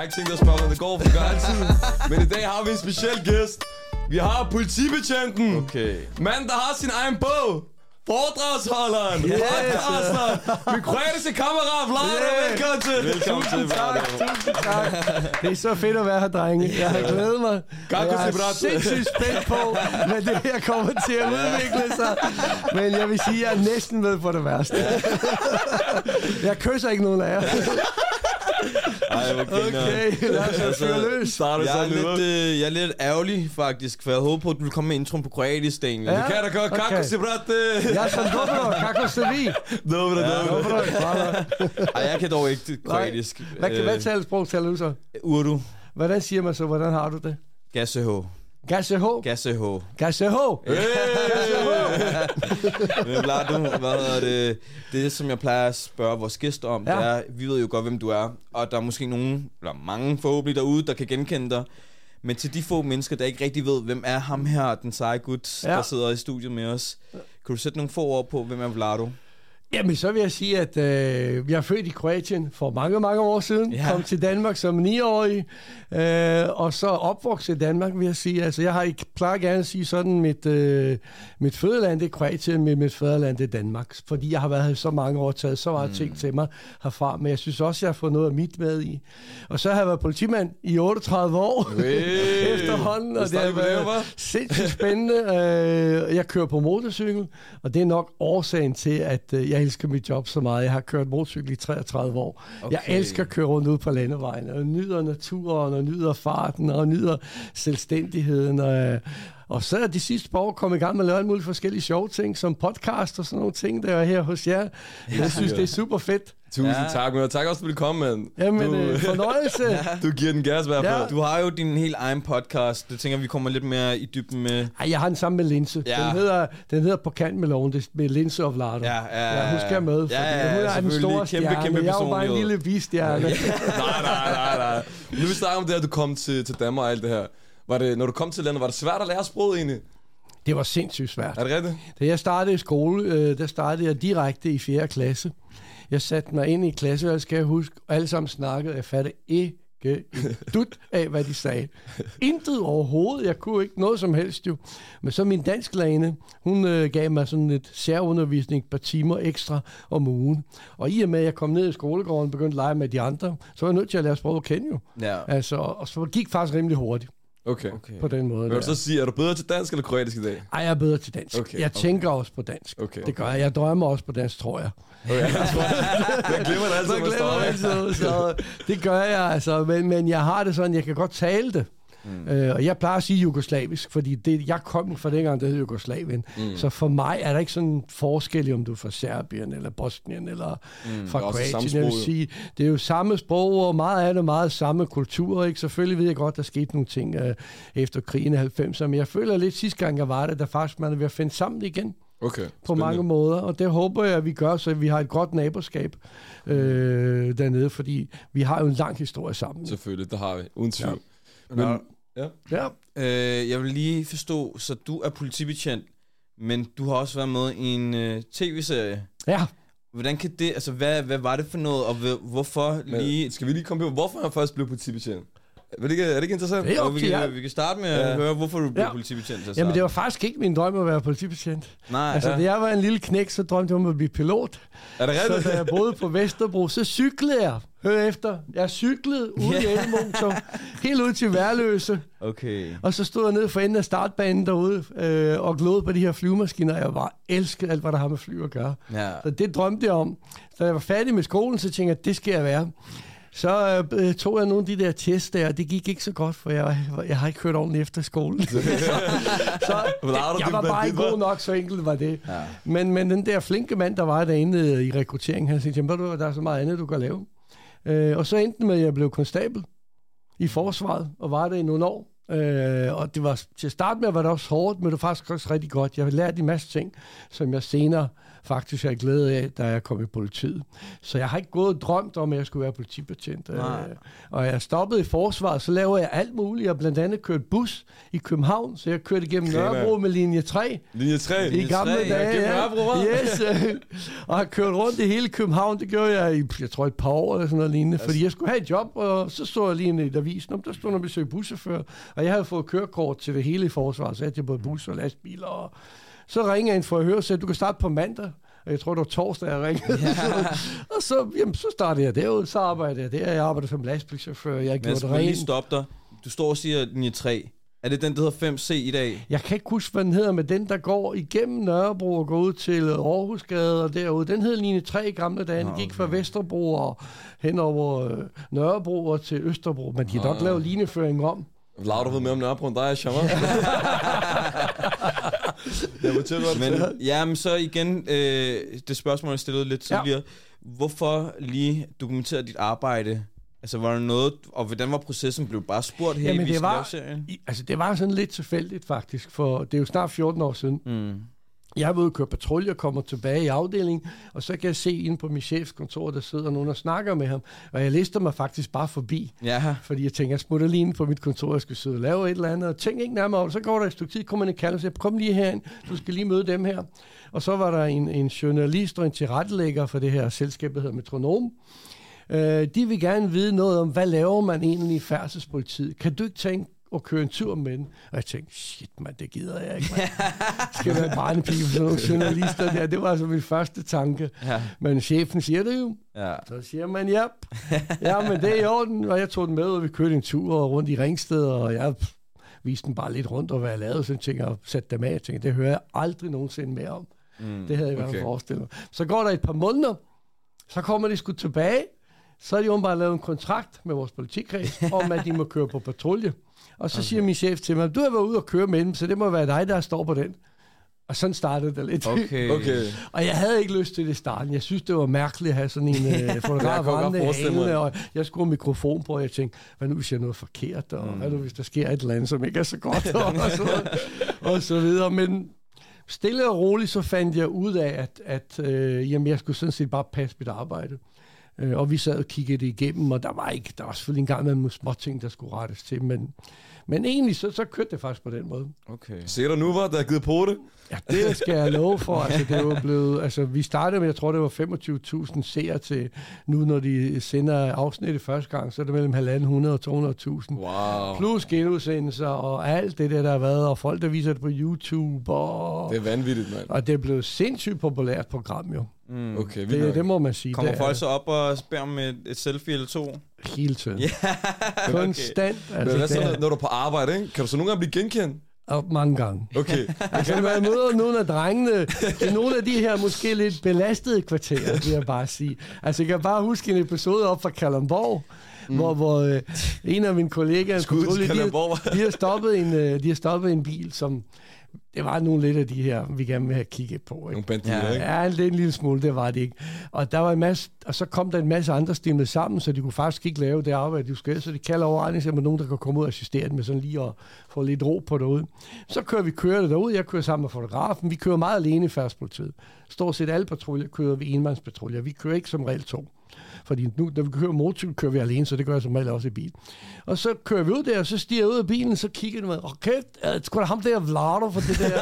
har ikke tænkt at spørge, hvordan det går, for det gør altid. Men i dag har vi en speciel gæst. Vi har politibetjenten. Okay. Mand, der har sin egen bog. Foredragsholderen. Yes. Podcaster. Min kroatiske kammerat, Vlado. Yeah. Velkommen til. Velkommen til, Vlado. Tusind tak. Det er så fedt at være her, drenge. Jeg har glædet mig. Kako Jeg er sindssygt spændt på, hvad det her kommer til at udvikle sig. Men jeg vil sige, at jeg er næsten med på det værste. Jeg kysser ikke nogen af jer. Ej, hvor griner. Okay, lad os Altså, løs. Starter Jeg er, så nu. lidt, øh, jeg er lidt ærgerlig, faktisk, for jeg håber på, at du vil komme med introen på kroatisk, Daniel. Ja. Kan da godt, kako Okay. si, brate. Ja sam dobro, kako ste vi? Dobro, dobro. Ej, jeg kan dog ikke kroatisk. Hvad, kan, hvad taler sprog taler du så? Urdu. Hvordan siger man så, hvordan har du det? Gasseho. Gasseho. Gasseho. Gasseho. Men Vlado, hvad hedder det? Det, som jeg plejer at spørge vores gæster om, Ja. det er, vi ved jo godt, hvem du er. Og der er måske nogen, eller mange forhåbentlig derude, der kan genkende dig. Men til de få mennesker, der ikke rigtig ved, hvem er ham her, den seje gut, ja. der sidder i studiet med os. Kan du sætte nogle få ord på, hvem er Vlado? Jamen, så vil jeg sige, at øh, jeg er født i Kroatien for mange, mange år siden. Ja. Kom til Danmark som 9-årig, øh, og så opvokset i Danmark, vil jeg sige. Altså, jeg har ikke plejer gerne at sige sådan, mit, øh, mit fødeland det er Kroatien, men mit fødeland det er Danmark. Fordi jeg har været her så mange år, taget så meget mm. ting til mig herfra, men jeg synes også, jeg har fået noget af mit med i. Og så har jeg været politimand i 38 år Hey. efterhånden, og det har været sindssygt spændende. Øh, Jeg kører på motorcykel, og det er nok årsagen til, at øh, jeg elsker mit job så meget. Jeg har kørt motorcykel i 33 år. Okay. Jeg elsker at køre rundt ud på landevejen, og nyder naturen, og nyder farten, og nyder selvstændigheden. Og, og så er de sidste par år kommet i gang med at lave alle mulige forskellige sjove ting, som podcast og sådan nogle ting, der er her hos jer. Jeg synes, det er super fedt. Tusind Ja. tak, men tak også, for at du kom, mand. Jamen, du, øh, fornøjelse. du giver den gas i hvert fald. Ja. Du har jo din helt egen podcast. Det tænker vi kommer lidt mere i dybden med. Ej, jeg har den sammen med Linse. Ja. Den, hedder, den hedder På kant med loven, det med Linse og Vlado. Ja, ja, ja, hun skal med, fordi ja, ja, hun er den store Kæmpe, stjerne. kæmpe jeg er jo bare en lille bistjerne. nej, nej, nej, nej. Nu vil vi snakke om det, at du kom til, til Danmark og alt det her. Var det, når du kom til landet, var det svært at lære sproget egentlig? Det var sindssygt svært. Er det rigtigt? Da jeg startede i skole, øh, der startede jeg direkte i 4. klasse. Jeg satte mig ind i klasse, skal jeg huske, og alle sammen snakkede. Jeg fattede ikke dut af, hvad de sagde. Intet overhovedet. Jeg kunne ikke noget som helst jo. Men så min dansklærerinde, hun øh, gav mig sådan et særundervisning et par timer ekstra om ugen. Og i og med, at jeg kom ned i skolegården og begyndte at lege med de andre, så var jeg nødt til at lære sproget at kende jo. Ja. Altså, og så gik faktisk rimelig hurtigt Okay. Okay. på den måde. Vil du så sige, er du bedre til dansk eller kroatisk i dag? Ej, jeg er bedre til dansk. Okay, jeg okay. tænker også på dansk. Okay. Det gør jeg. Jeg drømmer også på dansk, tror jeg. Okay, jeg glemmer det altid, man glemmer jeg altid, så det gør jeg altså. Men, men jeg har det sådan, jeg kan godt tale det. Mm. Øh, og jeg plejer at sige jugoslavisk, fordi det, jeg kom fra dengang, det hed Jugoslavien. Mm. Så for mig er der ikke sådan en forskel, om du er fra Serbien, eller Bosnien, eller mm. fra Kroatien. Jeg vil sige, det er jo samme sprog, og meget af det meget samme kultur. Ikke? Selvfølgelig ved jeg godt, der skete nogle ting øh, efter krigen i 90'erne, men jeg føler lidt sidste gang, jeg var der, der faktisk man er ved at finde sammen igen Okay, på spændende. mange måder, og det håber jeg, at vi gør, så vi har et godt naboskab øh, dernede, fordi vi har jo en lang historie sammen. Selvfølgelig, det har vi. Uden tvivl. Ja. Men, Nå. ja. Ja, Øh, jeg vil lige forstå, så du er politibetjent, men du har også været med i en øh, tv-serie. ja. Hvordan kan det, altså hvad, hvad var det for noget, og hvor- hvorfor Men, lige... skal vi lige komme på, hvorfor han først blev politibetjent? Er det ikke, er det ikke interessant? Det er op vi, kan, vi kan starte med at Ja. høre, hvorfor du blev Ja. politibetjent. til Jamen, det var faktisk ikke min drøm at være politibetjent. Nej, Altså, ja. da jeg var en lille knæk, så drømte jeg om at blive pilot. Er det Så rigtigt? da jeg boede på Vesterbro, så cyklede jeg. Hør efter. Jeg cyklede ud i Ja. elmotor, helt ud til Værløse. okay. Og så stod jeg nede for enden af startbanen derude øh, og glodede på de her flyvemaskiner. Jeg bare elskede alt, hvad der har med fly at gøre. Ja. Så det drømte jeg om. Så da jeg var færdig med skolen, så tænkte jeg, at det skal jeg være. Så øh, tog jeg nogle af de der tests der, og det gik ikke så godt, for jeg, jeg har ikke hørt ordentligt efter skolen. så, så jeg var bare ikke god nok, så enkelt var det. Ja. Men, men den der flinke mand, der var derinde i rekrutteringen, han sagde, "Jamen, du, der er så meget andet, du kan lave. Øh, og så endte med, at jeg blev konstabel i forsvaret, og var det i nogle år. Øh, og det var, til at starte med var det også hårdt, men det var faktisk også rigtig godt. Jeg har lært en masse ting, som jeg senere faktisk har glæde af, da jeg kom i politiet. Så jeg har ikke gået og drømt om, at jeg skulle være politibetjent. Øh, Nej. og jeg stoppede i forsvaret, så laver jeg alt muligt. Jeg blandt andet kørt bus i København, så jeg kørte igennem Griner. Nørrebro med linje 3. Linje 3. I gamle tre, ja, dage, gennem ja. Nørrebro? Yes, og har kørt rundt i hele København. Det gjorde jeg i, jeg tror, et par år eller sådan noget lignende. Fordi jeg skulle have et job, og så så jeg lige i avisen, om der stod noget besøg buschauffør. Og jeg havde fået kørekort til det hele i forsvaret, så havde jeg både bus og lastbiler. Og så ind for at høre, og sagde, du kan starte på mandag. Og jeg tror, det var torsdag, jeg ringede. Ja. Så, og så, jamen, så startede jeg derude, så arbejdede jeg der. Jeg arbejdede som lastbilchauffør, jeg Men jeg gjorde det lige rent. stoppe dig. Du står og siger linje 3. Er det den, der hedder 5C i dag? Jeg kan ikke huske, hvad den hedder, men den, der går igennem Nørrebro og går ud til Aarhusgade og derude, den hed linje 3 i gamle dage. Den gik fra Vesterbro og hen over øh, Nørrebro og til Østerbro. Men de har nok lavet linjeføring om. Lav, du ved mere om Nørrebro end dig, Shammer. jeg må hvad Men jamen, så igen, øh, det spørgsmål, jeg stillede lidt Ja. tidligere. Hvorfor lige dokumentere dit arbejde? Altså, var der noget, og hvordan var processen? Blev bare spurgt, hey, Jamen, vi det var-? I, altså, det var sådan lidt tilfældigt faktisk, for det er jo snart 14 år siden. Mm. Jeg været ude og køre patrulje og kommer tilbage i afdelingen, og så kan jeg se inde på min chefs kontor, der sidder nogen og snakker med ham, og jeg lister mig faktisk bare forbi. Ja, Fordi jeg tænker, jeg smutter lige ind på mit kontor, jeg skal sidde og lave et eller andet, og tænk ikke nærmere over. Så går der et stykke tid, kommer en kalder og siger, kom lige herind, du skal lige møde dem her. Og så var der en, en journalist og en tilrettelægger for det her selskab, der hedder Metronom. Øh, de vil gerne vide noget om, hvad laver man egentlig i færdselspolitiet? Kan du ikke tænke at køre en tur med den? Og jeg tænkte, shit mand, det gider jeg ikke. Man. Skal være barnepige for sådan nogle journalister der? Det var altså min første tanke. ja, Men chefen siger det jo. ja. Så siger man, ja, ja, men det er i orden. Og jeg tog den med, og vi kørte en tur rundt i Ringsted, og jeg viste den bare lidt rundt, og hvad jeg lavede. Så tænkte jeg, sætte dem af. Jeg tænkte, det hører jeg aldrig nogensinde mere om. Mm, det havde jeg okay. forestillet mig. Så går der et par måneder, så kommer de sgu tilbage. Så har de åbenbart lavet en kontrakt med vores politikreds, om at de må køre på patrulje. Og så okay. siger min chef til mig, du har været ude og køre med dem, så det må være dig, der står på den. Og sådan startede det lidt. Okay. Okay. Og jeg havde ikke lyst til det i starten. Jeg synes, det var mærkeligt at have sådan en øh, fotograf hængende, og jeg skulle have mikrofon på, og jeg tænkte, hvad nu hvis jeg er noget forkert, og mm. hvad nu hvis der sker et eller andet, som ikke er så godt, og, så, og så videre. Men stille og roligt, så fandt jeg ud af, at, at øh, jamen, jeg skulle sådan set bare passe mit arbejde. Øh, og vi sad og kiggede det igennem, og der var ikke, der var selvfølgelig en gang med nogle små ting, der skulle rettes til, men, men egentlig så, så kørte det faktisk på den måde. Okay. Se dig nu, hvor der er givet på det. Ja, det skal jeg love for. Altså, det er jo blevet, altså, vi startede med, jeg tror, det var 25.000 seere til nu, når de sender afsnittet første gang, så er det mellem 1.500 og 200.000. Wow. Plus genudsendelser og alt det der, der har været, og folk, der viser det på YouTube, og Det er vanvittigt, mand. og det er blevet sindssygt populært program, jo. Mm. Okay, Det, nok. det må man sige. Kommer det folk så op og beder om et, et selfie eller to? Hele tiden. Ja, Konstant. Men Altså, hvad det så, når- når du er på arbejde, ikke? kan du så nogle gange blive genkendt? Og mange gange. Okay. Altså, når jeg møder nogle af drengene, er nogle af de her måske lidt belastede kvarterer, vil jeg bare sige. Altså, jeg kan bare huske en episode op fra Kalundborg, mm. hvor, hvor øh, en af mine kollegaer, Skud de, de, har stoppet en, øh, de har stoppet en bil, som det var nogle lidt af de her, vi gerne vil have kigget på. Ikke? Nogle banditter, Ja, ikke? Ja, det er en lille smule, det var det ikke. Og der var en masse, og så kom der en masse andre stimlet sammen, så de kunne faktisk ikke lave det arbejde, de skulle. Så de kalder over med nogen, der kan komme ud og assistere dem med sådan lige at få lidt ro på derude. Så kører vi kører det derude. Jeg kører sammen med fotografen. Vi kører meget alene i færdspolitiet. Stort set alle patruljer kører vi enmandspatruljer. Vi kører ikke som regel to. Fordi nu, når vi kører motorcykel, kører vi alene, så det gør jeg som regel også i bil. Og så kører vi ud der, og så stiger jeg ud af bilen, så kigger jeg er det sgu da ham der Vlado for det der.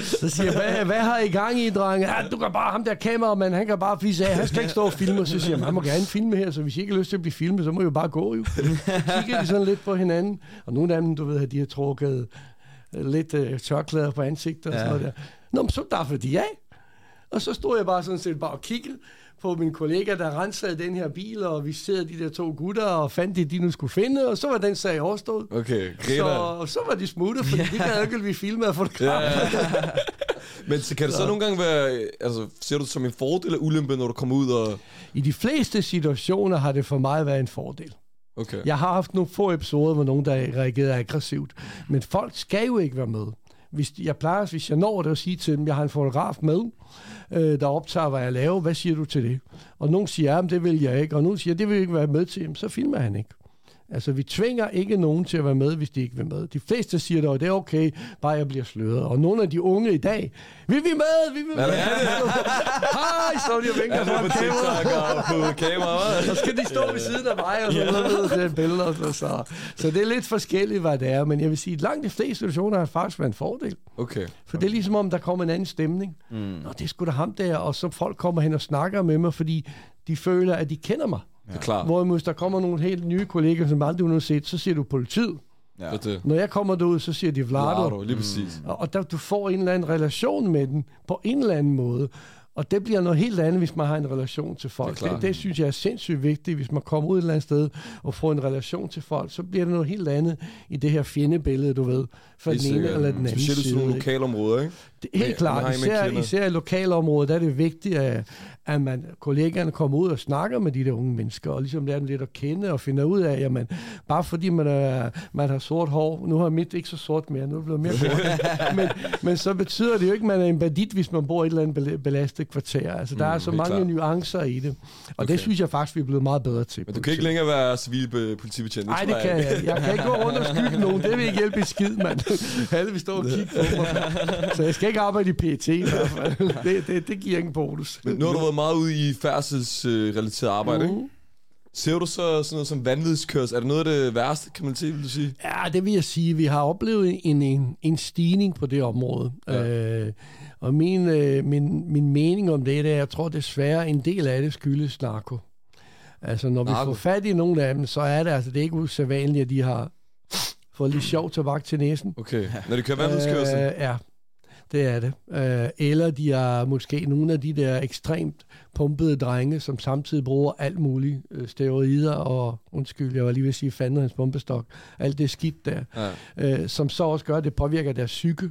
så siger jeg, hvad, hvad har I gang i, drenge? Ja, du kan bare, ham der kameramand, han kan bare fisse af, han skal ikke stå og filme. Så siger jeg, han må gerne filme her, så hvis I ikke har lyst til at blive filmet, så må I jo bare gå jo. Kigger de sådan lidt på hinanden, og nogle af dem, du ved, de har trukket øh, lidt øh, tørklæder på ansigtet og Ja. sådan noget der. Nå, men så daffede de af. Og så stod jeg bare sådan set bare og kiggede på min kollega, der rensede den her bil, og vi sidder de der to gutter og fandt det, de nu skulle finde, og så var den sag overstået. Okay, griner. Så, så var de smuttet, fordi de gad ikke blive filmet af fotografer. Ja, ja, ja. Men så kan det så nogle gange være, altså, ser du det som en fordel eller ulempe, når du kommer ud og... I de fleste situationer har det for mig været en fordel. Okay. Jeg har haft nogle få episoder, hvor nogen, der reagerede aggressivt. Men folk skal jo ikke være med. Hvis jeg plejer, hvis jeg når det at sige til dem, jeg har en fotograf med, øh, der optager, hvad jeg laver, hvad siger du til det? Og nogen siger, ja, det vil jeg ikke, og nogen siger, det vil jeg ikke være med til, jamen, så filmer han ikke. Altså, vi tvinger ikke nogen til at være med, hvis de ikke vil med. De fleste siger dog, det er okay, bare jeg bliver sløret. Og nogle af de unge i dag, vi vil med, vi vil med. Hej, står de og vinker Er det foran på kameraet. Og på kamera, Så skal de stå ved siden af mig og sådan noget, og tage billeder og sådan så. Så det er lidt forskelligt, hvad det er. Men jeg vil sige, at langt de fleste situationer har faktisk været en fordel. Okay. For det er ligesom om, der kommer en anden stemning. Mm. Nå, det er sgu da ham der, og så folk kommer hen og snakker med mig, fordi de føler, at de kender mig. Det er klart. Hvorimod, hvis der kommer nogle helt nye kolleger, som aldrig har set, så siger du politiet. Ja. Det det. Når jeg kommer derud, så siger de Vlado. Vlado, lige præcis. Og, og der, du får en eller anden relation med den, på en eller anden måde. Og det bliver noget helt andet, hvis man har en relation til folk. Det Det, det, synes jeg er sindssygt vigtigt. Hvis man kommer ud et eller andet sted og får en relation til folk, så bliver det noget helt andet i det her fjendebillede, du ved, fra den ene eller den anden Specielt i sådan side. nogle lokalområder, ikke? Det, helt Men- klart, med især, især i lokalområdet, der er det vigtigt, at, at man, kollegaerne kommer ud og snakker med de der unge mennesker, og ligesom lærer dem lidt at kende, og finder ud af, jamen, bare fordi man, er, man har sort hår, nu har mit ikke så sort mere, nu er det blevet mere sort, men, men så betyder det jo ikke, at man er en bandit, hvis man bor i et eller andet bela- belastet kvarter. Altså, der Mm, er så mange klart. nuancer i det, og Okay. det synes jeg faktisk, vi er blevet meget bedre til. Men du kan ikke længere være civil øh, politibetjent. Nej, det kan jeg. Jeg kan ikke gå rundt og skylde nogen. Det vil ikke hjælpe i skid, mand. Alle vil stå og kigge på mig. Så jeg skal ikke arbejde i PT i hvert fald. Det, det, det giver ingen bonus. Men nu har du været meget ude i færdselsrelateret arbejde, ikke? Mhm. Ser du så sådan noget som vanvidskørsel? Er det noget af det værste, kan man sige, vil du sige? Ja, det vil jeg sige. Vi har oplevet en, en, en stigning på det område. Ja. Øh, og min, øh, min, min mening om det, det er, jeg tror desværre, en del af det skyldes narko. Altså, når vi Narko? får fat i nogle af dem, så er det altså det er ikke usædvanligt, at de har fået lidt sjov tobak til næsen. Okay. Når de kører vanvidskørsel? Øh, ja, det er det. Øh, eller de er måske nogle af de der ekstremt pumpede drenge, som samtidig bruger alt muligt øh, steroider og, undskyld, jeg var lige ved at sige fanden hans pumpestok, alt det skidt der, Ja. øh, som så også gør, at det påvirker deres psyke,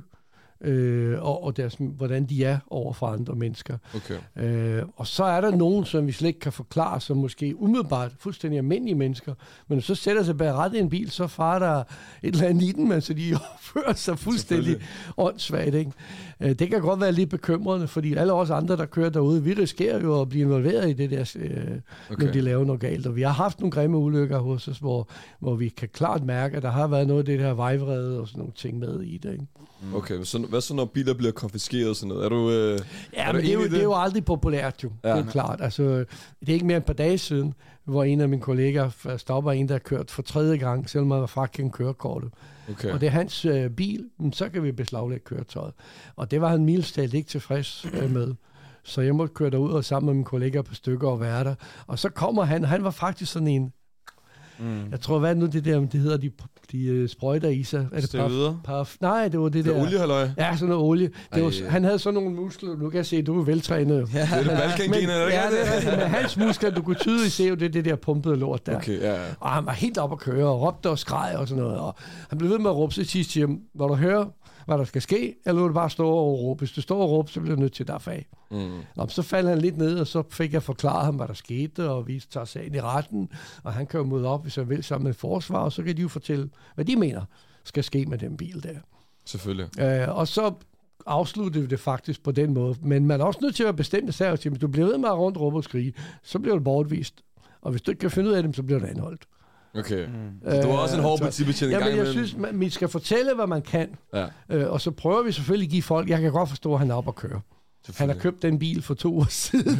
øh, og, og deres, hvordan de er over for andre mennesker. Okay. Øh, og så er der nogen, som vi slet ikke kan forklare, som måske umiddelbart fuldstændig almindelige mennesker, men så sætter sig bag ret i en bil, så farer der et eller andet i den, men så de opfører sig fuldstændig åndssvagt. Ikke? Øh, det kan godt være lidt bekymrende, fordi alle os andre, der kører derude, vi risikerer jo at blive involveret i det der, øh. Okay. når de laver noget galt. Og vi har haft nogle grimme ulykker hos os, hvor, hvor vi kan klart mærke, at der har været noget af det her vejvrede og sådan nogle ting med i det. Ikke? Okay, så, hvad så når biler bliver konfiskeret og sådan noget? Er du, øh, Ja, er du men det er, jo, i det er jo aldrig populært jo, ja. Det er klart. Altså, det er ikke mere end et par dage siden, hvor en af mine kolleger f- stopper en, der har kørt for tredje gang, selvom man var frakendt kørekortet. Okay. Og det er hans øh, bil, så kan vi beslaglægge køretøjet. Og det var han mildstalt ikke tilfreds øh, med. Så jeg måtte køre derud og sammen med mine kollegaer på stykker og være der. Og så kommer han, han var faktisk sådan en, Mm. jeg tror, hvad nu det der, det hedder, de, de øh, sprøjter i sig. Er det Steroider? Parf, nej, det var det Det der. er oliehalløj. Ja, sådan noget olie. Det var, han havde sådan nogle muskler. Nu kan jeg se, du er veltrænet. Ja. Det er det Balkan-gener, er det ja, det er. Men hans muskler, du kunne tydeligt se, det er det der pumpede lort der. Okay, ja, ja. Og han var helt op at køre, og råbte og skreg og sådan noget. Og han blev ved med at råbe sig sidst hvor du hører, hvad der skal ske, eller vil du bare stå og råbe? Hvis du står og råber, så bliver du nødt til at daffe af. Mm. Nå, så faldt han lidt ned, og så fik jeg forklaret ham, hvad der skete, og vi tager sagen i retten, og han kan jo møde op, hvis han vil, sammen med forsvar, og så kan de jo fortælle, hvad de mener skal ske med den bil der. Selvfølgelig. Øh, og så afsluttede vi det faktisk på den måde. Men man er også nødt til at bestemt sig, hvis du bliver ved med at rundt, råbe og skrige, så bliver du bortvist. Og hvis du ikke kan finde ud af dem, så bliver du anholdt. Okay. Mm. Så du er også en hård så- politibetjent en Jamen, gang jeg synes, man, vi skal fortælle, hvad man kan. Ja, Øh, og så prøver vi selvfølgelig at give folk... Jeg kan godt forstå, at han er op at køre. Han har købt den bil for to år siden.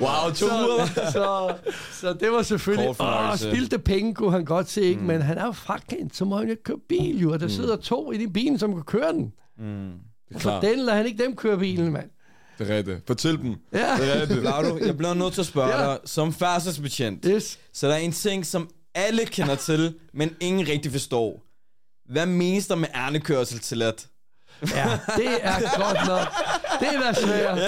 Wow, to uger. så, så, så det var selvfølgelig... Åh, spildte penge kunne han godt se, ikke? Mm. men han er jo frakendt, så må han jo køre bil, jo. Og der sidder to i din bil, som kan køre den. Mm. Klart. den lader han ikke dem køre bilen, mand. Det er rigtigt. Fortæl dem. Ja, Det er rigtigt. Vlado, jeg bliver nødt til at spørge Ja. dig, som færdselsbetjent, yes. så der er en ting, som alle kender til, men ingen rigtig forstår. Hvad menes der med ærnekørsel til at? Ja, det er godt nok. Det er da svært.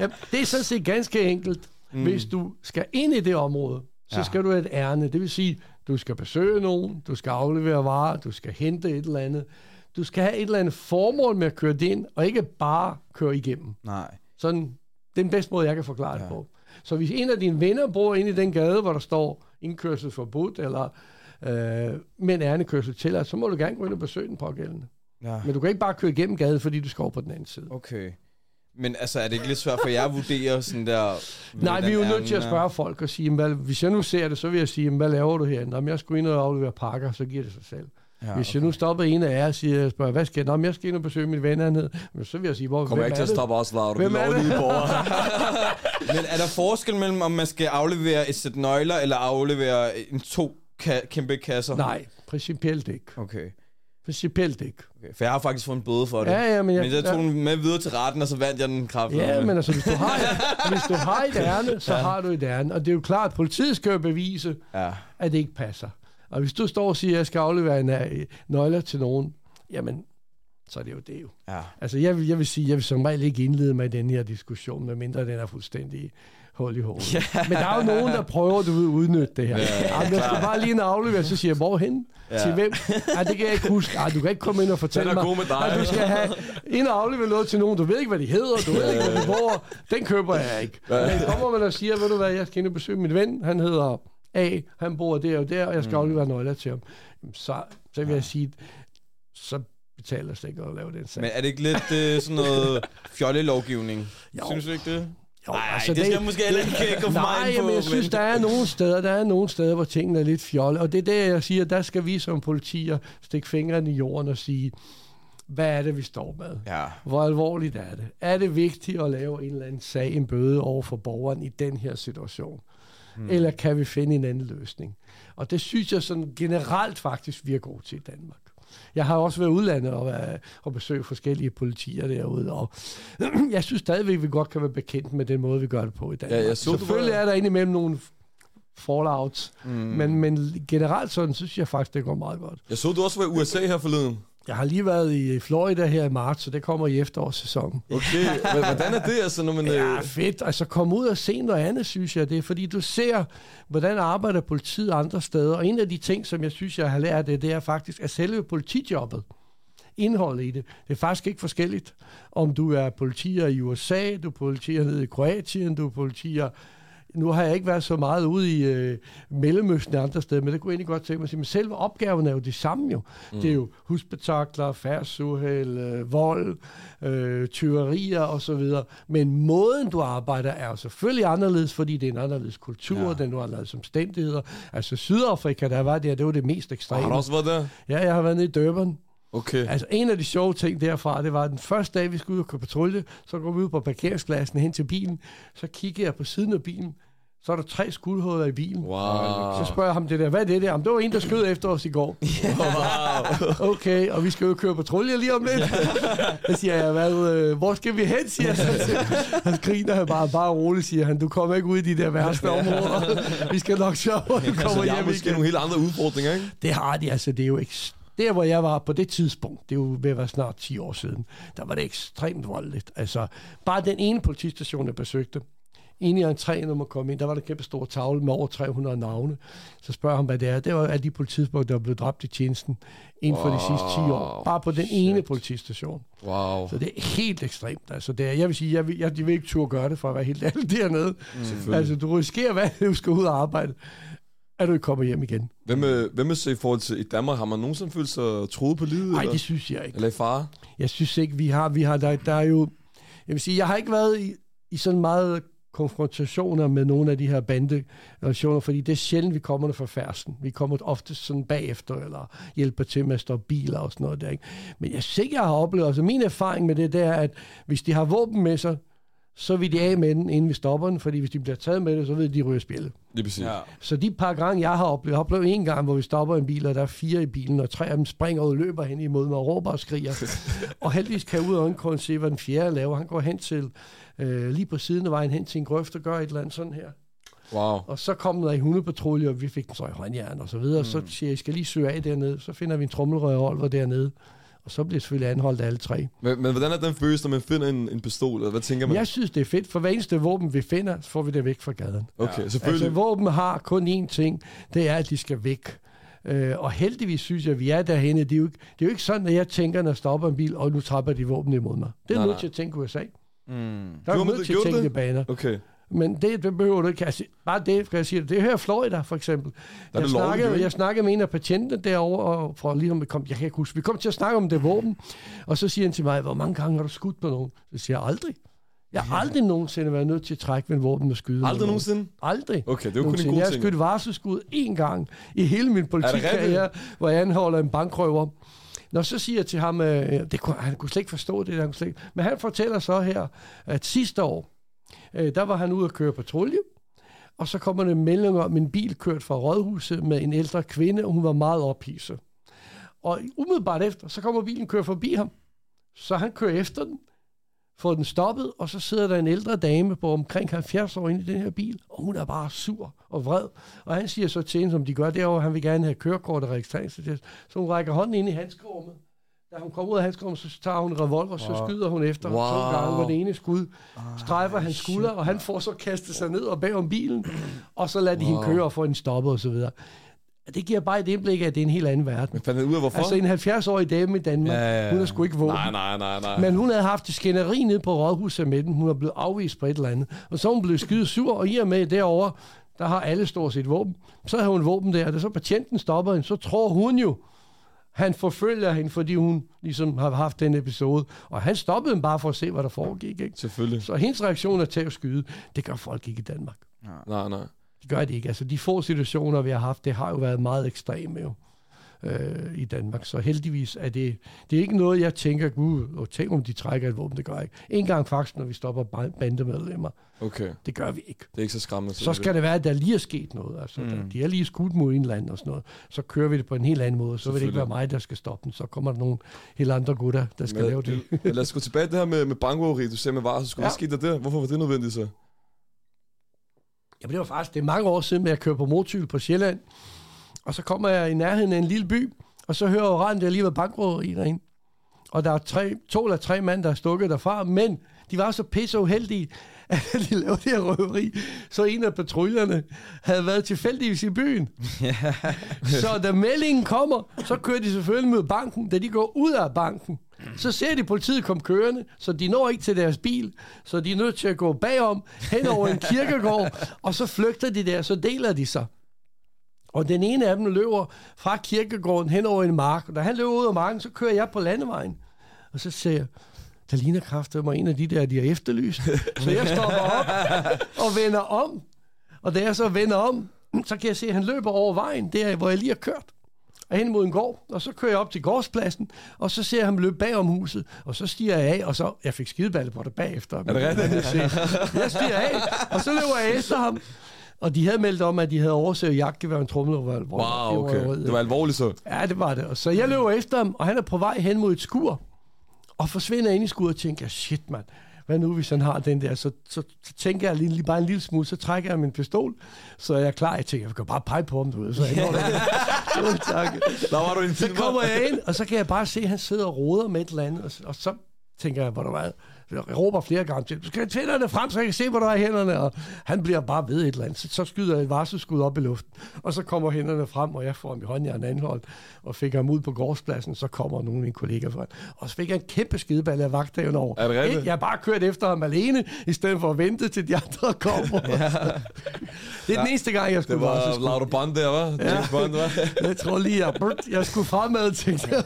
Ja, det er sådan set ganske enkelt. Mm. Hvis du skal ind i det område, så ja. skal du have et ærne. Det vil sige, du skal besøge nogen, du skal aflevere varer, du skal hente et eller andet. du skal have et eller andet formål med at køre det ind, og ikke bare køre igennem. Nej. Sådan, det er den bedste måde, jeg kan forklare ja. det på. Så hvis en af dine venner bor inde i den gade, hvor der står indkørsel forbudt, eller øh, med en ærnekørsel til, så må du gerne gå ind og besøge den pågældende. Ja. Men du kan ikke bare køre igennem gaden, fordi du skal over på den anden side. Okay. Men altså, er det ikke lidt svært for jer at vurdere sådan der... Nej, vi er jo nødt til at spørge folk og sige, hvad, hvis jeg nu ser det, så vil jeg sige, hvad laver du herinde? Om jeg skulle ind og aflevere pakker, så giver det sig selv. Ja, Hvis jeg nu stopper en af jer og siger, jeg spørger, hvad skal jeg? Nå, men jeg skal ind og besøge min ven hernede. Men så vil jeg sige, hvor, Kommer hvem ikke til at stoppe os, Laura. Du Hvem er det? Men er der forskel mellem, om man skal aflevere et sæt nøgler, eller aflevere en to ka- kæmpe kasser? Nej, principielt ikke. Okay. Principielt ikke. okay. For jeg har faktisk fået en bøde for det. Ja, ja, men jeg- men jeg tog ja. den med videre til retten, og så vandt jeg den kraft. Ja, men altså, hvis du har, hvis du har et ærne, så har du et ærne. Og det er jo klart, at politiet skal jo bevise, Ja. at det ikke passer. Og hvis du står og siger, at jeg skal aflevere en øh, nøgler til nogen, jamen, så er det jo det jo. Ja. Altså, jeg vil, jeg vil sige, jeg vil som regel ikke indlede mig i den her diskussion, medmindre den er fuldstændig hul i hovedet. Ja. Men der er jo nogen, der prøver du ved, at udnytte det her. Ja, Ja, jeg skal bare lige en aflevere, så siger jeg, hvorhen? Ja. Ja. Til hvem? Ej, det kan jeg ikke huske. Ej, du kan ikke komme ind og fortælle er mig, med dig. at du skal have og aflevere noget til nogen. Du ved ikke, hvad de hedder, du ved ikke, hvor de bor. Den køber jeg ikke. Men kommer man og siger, ved du hvad, jeg skal ind og besøge min ven. Han hedder A, han bor der og der, og jeg skal aflevere nøgler til ham. Så, så vil jeg sige, så betaler det ikke at lave den sag. Men er det ikke lidt øh, sådan noget fjollelovgivning? Jo. Synes du ikke det? Jo, Nej, altså, det skal jeg måske heller ikke gå for Nej, meget på. men jeg synes, der er nogle steder, der er nogle steder, hvor tingene er lidt fjolle. Og det er der, jeg siger, der skal vi som politier stikke fingrene i jorden og sige, hvad er det, vi står med? Ja. Hvor alvorligt er det? Er det vigtigt at lave en eller anden sag, en bøde over for borgeren i den her situation? Hmm. Eller kan vi finde en anden løsning? Og det synes jeg sådan generelt faktisk, vi er gode til i Danmark. Jeg har også været udlandet og, været, og besøgt forskellige politier derude, og jeg synes stadigvæk, vi godt kan være bekendt med den måde, vi gør det på i Danmark. Ja, jeg så, Selvfølgelig var- er der indimellem nogle fallouts, mm. men, men generelt sådan synes jeg faktisk, det går meget godt. Jeg så, du også var i USA her forleden. Jeg har lige været i Florida her i marts, så det kommer i efterårssæsonen. Okay, men hvordan er det, altså, når man... Ja, øh, fedt. Altså komme ud og se noget andet, synes jeg. Det er fordi, du ser, hvordan arbejder politiet andre steder. Og en af de ting, som jeg synes, jeg har lært det, det er faktisk, at selve politijobbet, indholdet i det, det er faktisk ikke forskelligt. Om du er politier i USA, du er politier nede i Kroatien, du er politier nu har jeg ikke været så meget ude i øh, Mellemøsten og andre steder, men det kunne jeg egentlig godt tænke mig at sige. Men selve opgaven er jo det samme jo. Mm. Det er jo husbetakler, færdsuheld, øh, vold, øh, tyverier osv. Men måden, du arbejder, er jo selvfølgelig anderledes, fordi det er en anderledes kultur, ja. den er anderledes omstændigheder. Altså Sydafrika, der var der, det var det mest ekstreme. Har du også været der? Ja, jeg har været nede i Durban. Okay. Altså en af de sjove ting derfra, det var at den første dag, vi skulle ud og køre patrulje, så går vi ud på parkeringspladsen hen til bilen, så kigger jeg på siden af bilen, så er der tre skuldhuller i bilen. Wow. Så spørger jeg ham det der, hvad er det der? Jamen, det var en, der skød efter os i går. okay, og vi skal jo køre patrulje lige om lidt. Så siger jeg, hvad, øh, hvor skal vi hen, siger til. Han griner han bare, bare roligt, siger han, du kommer ikke ud i de der værste områder. Vi skal nok sørge, at du Altså, kommer har hjem måske igen. nogle helt andre udfordringer, ikke? Det har de, altså. Det er jo ikke... Der, hvor jeg var på det tidspunkt, det er jo ved at være snart 10 år siden, der var det ekstremt voldeligt. Altså, bare den ene politistation, jeg besøgte, inde i entréen, når man kom ind, der var der en kæmpe stor tavle med over 300 navne. Så spørger han, hvad det er. Det var alle de politifolk, der er blevet dræbt i tjenesten inden for de sidste 10 år. Bare på den ene politistation. Wow. Så det er helt ekstremt. Altså, det er, jeg vil sige, jeg vil, jeg, jeg vil ikke turde gøre det, for at være helt ærlig dernede. Selvfølgelig. Altså, du risikerer, hvad du skal ud og arbejde, at du ikke kommer hjem igen. Hvad med, hvad med så i forhold til i Danmark? Har man nogensinde følt sig troet på livet? Nej, det synes jeg ikke. Eller i fare? Jeg synes ikke, vi har, vi har der, der er jo, jeg vil sige, jeg har ikke været i, i sådan meget konfrontationer med nogle af de her banderelationer, fordi det er sjældent, vi kommer der fra færsen. Vi kommer ofte sådan bagefter, eller hjælper til med at stoppe biler og sådan noget der. Ikke? Men jeg synes ikke, jeg har oplevet, altså min erfaring med det, det er, at hvis de har våben med sig, så vil de af med den, inden vi stopper den, fordi hvis de bliver taget med det, så ved de, de ryger spillet. Lige præcis. Ja. Så de par gange, jeg har oplevet, jeg har oplevet en gang, hvor vi stopper en bil, og der er fire i bilen, og tre af dem springer ud og løber hen imod mig og råber og skriger. og heldigvis kan jeg ud af øjenkrogen se, hvad den fjerde laver. Han går hen til, øh, lige på siden af vejen hen til en grøft og gør et eller andet sådan her. Wow. Og så kom der en hundepatrulje, og vi fik den så i håndjern og så videre. Mm. Så siger jeg, I skal lige søge af dernede. Så finder vi en trommelrevolver dernede. Og så bliver selvfølgelig anholdt alle tre. Men, men hvordan er den følelse, når man finder en, en pistol? Eller hvad tænker man? Jeg synes, det er fedt, for hver eneste våben, vi finder, så får vi det væk fra gaden. Okay, Ja. selvfølgelig. Altså, våben har kun én ting, det er, at de skal væk. Øh, og heldigvis synes jeg, at vi er derhenne. Det er, jo ikke, det er jo ikke sådan, at jeg tænker, når jeg stopper en bil, og nu trapper de våben imod mig. Det er Nej, nødt til at tænke USA. Mm. Der er nødt til at tænke det? baner. Okay. Men det, det behøver du ikke. Altså, bare det, skal jeg sige det. Det her i Florida, for eksempel. er Jeg lovligt, snakkede, jeg snakkede med en af patienterne derovre, og for ligesom, kom, jeg kan ikke huske, vi kom til at snakke om det våben, og så siger han til mig, hvor mange gange har du skudt på nogen? Så siger jeg, aldrig. Jeg har aldrig nogensinde været nødt til at trække med en våben og skyde. Aldrig nogen. nogensinde? Aldrig. Okay, det er jo kun en Nogensinde. god Jeg har ting. skudt varselsskud én gang i hele min politikkarriere, hvor jeg anholder en bankrøver. Når så siger jeg til ham, øh, det kunne, han kunne slet ikke forstå det, der, han kunne slet ikke. men han fortæller så her, at sidste år, øh, der var han ude at køre patrulje, og så kommer der en melding om, en bil kørt fra rådhuset med en ældre kvinde, og hun var meget ophidset. Og umiddelbart efter, så kommer bilen kører forbi ham. Så han kører efter den, får den stoppet, og så sidder der en ældre dame på omkring 70 år inde i den her bil, og hun er bare sur og vred. Og han siger så til hende, som de gør derovre, han vil gerne have kørekort og registreringsattest. Så hun rækker hånden ind i handskerummet. Da hun kommer ud af handskerummet, så tager hun en revolver, så skyder hun efter Wow. wow. to gange, hvor det ene skud strejfer hans skulder, og han får så kastet sig ned og bag om bilen, og så lader de hende køre og få hende stoppet osv. Det giver bare et indblik af, at det er en helt anden verden. Men fandt ud af, hvorfor? Altså en 70-årig dame i Danmark, Ja, ja, ja. hun er sgu ikke våben. Nej, nej, nej, nej. Men hun havde haft et skænderi nede på rådhuset med den. Hun er blevet afvist på et eller andet. Og så er hun blevet skide sur, og i og med derovre, der har alle stort set våben. Så har hun våben der, og da så patienten stopper hende, så tror hun jo, han forfølger hende, fordi hun ligesom har haft den episode. Og han stoppede hende bare for at se, hvad der foregik. Ikke? Selvfølgelig. Så hendes reaktion er til at skyde. Det gør folk ikke i Danmark. Nej, nej. Det gør det ikke. Altså, de få situationer, vi har haft, det har jo været meget ekstreme jo, øh, i Danmark. Så heldigvis er det, det er ikke noget, jeg tænker, gud, og tænk om de trækker et våben, det gør jeg ikke. En gang faktisk, når vi stopper ba- bandemedlemmer. Okay. Det gør vi ikke. Det er ikke så skræmmende. Så skal det være, at der lige er sket noget. Altså, mm. De er lige skudt mod en eller anden og sådan noget. Så kører vi det på en helt anden måde. Så vil det ikke være mig, der skal stoppe den. Så kommer der nogle helt andre gutter, der skal lave det. Men lad os gå tilbage til det her med, med bankrøveri. Du sagde med varsel. Skulle Ja. ja. ske der der? Hvorfor var det nødvendigt så? Jamen, det var faktisk det er mange år siden, at jeg kører på motorcykel på Sjælland. Og så kommer jeg i nærheden af en lille by, og så hører jeg jo rent, der lige var bankrøveri derinde. Og der er tre, to eller tre mand, der er stukket derfra, men de var så pisse uheldige, at de lavede det her røveri. Så en af patruljerne havde været tilfældigvis i byen. så da meldingen kommer, så kører de selvfølgelig mod banken. Da de går ud af banken, så ser de politiet komme kørende, så de når ikke til deres bil, så de er nødt til at gå bagom, hen over en kirkegård, og så flygter de der, så deler de sig. Og den ene af dem løber fra kirkegården hen over en mark, og da han løber ud af marken, så kører jeg på landevejen. Og så ser jeg, der ligner kraftet mig en af de der, de har efterlyst. Så jeg stopper op og vender om. Og da jeg så vender om, så kan jeg se, at han løber over vejen, der hvor jeg lige har kørt. Og hen mod en gård, og så kører jeg op til gårdspladsen, og så ser jeg ham løbe bag om huset, og så stiger jeg af, og så, jeg fik skideballe på det bagefter. Er det rigtigt? Jeg stiger af, og så løber jeg efter ham, og de havde meldt om, at de havde overset jagtgevær og en trommelrøvel. Wow, okay. Det var alvorligt så. Ja, det var det. Og Så jeg løber efter ham, og han er på vej hen mod et skur, og forsvinder ind i skuret og tænker, shit mand, hvad nu hvis han har den der? Så, så, så tænker jeg lige, lige bare en lille smule, så trækker jeg min pistol, så er jeg klar. Jeg tænker, jeg kan bare pege på ham, du ved. Så jeg når det. Jo, tak. Der var du en Så kommer jeg ind, og så kan jeg bare se, at han sidder og roder med et eller andet, og, og så tænker jeg, hvor der var, råber flere gange til, du skal tænderne frem, så jeg kan se, hvor der er hænderne, og han bliver bare ved et eller andet. Så, skyder jeg et varselsskud op i luften, og så kommer hænderne frem, og jeg får ham i håndjern anholdt, og fik ham ud på gårdspladsen, så kommer nogle af mine kollegaer fra. Og så fik jeg en kæmpe skideballe af vagtdagen over. Er det rigtigt? Jeg har bare kørt efter ham alene, i stedet for at vente til de andre kommer. ja. Det er den eneste gang, jeg Det skulle var varselsskud. Laura Bond der, var? Ja. James Bond, var? Jeg tror lige, jeg, jeg skulle fremad, tænkte jeg.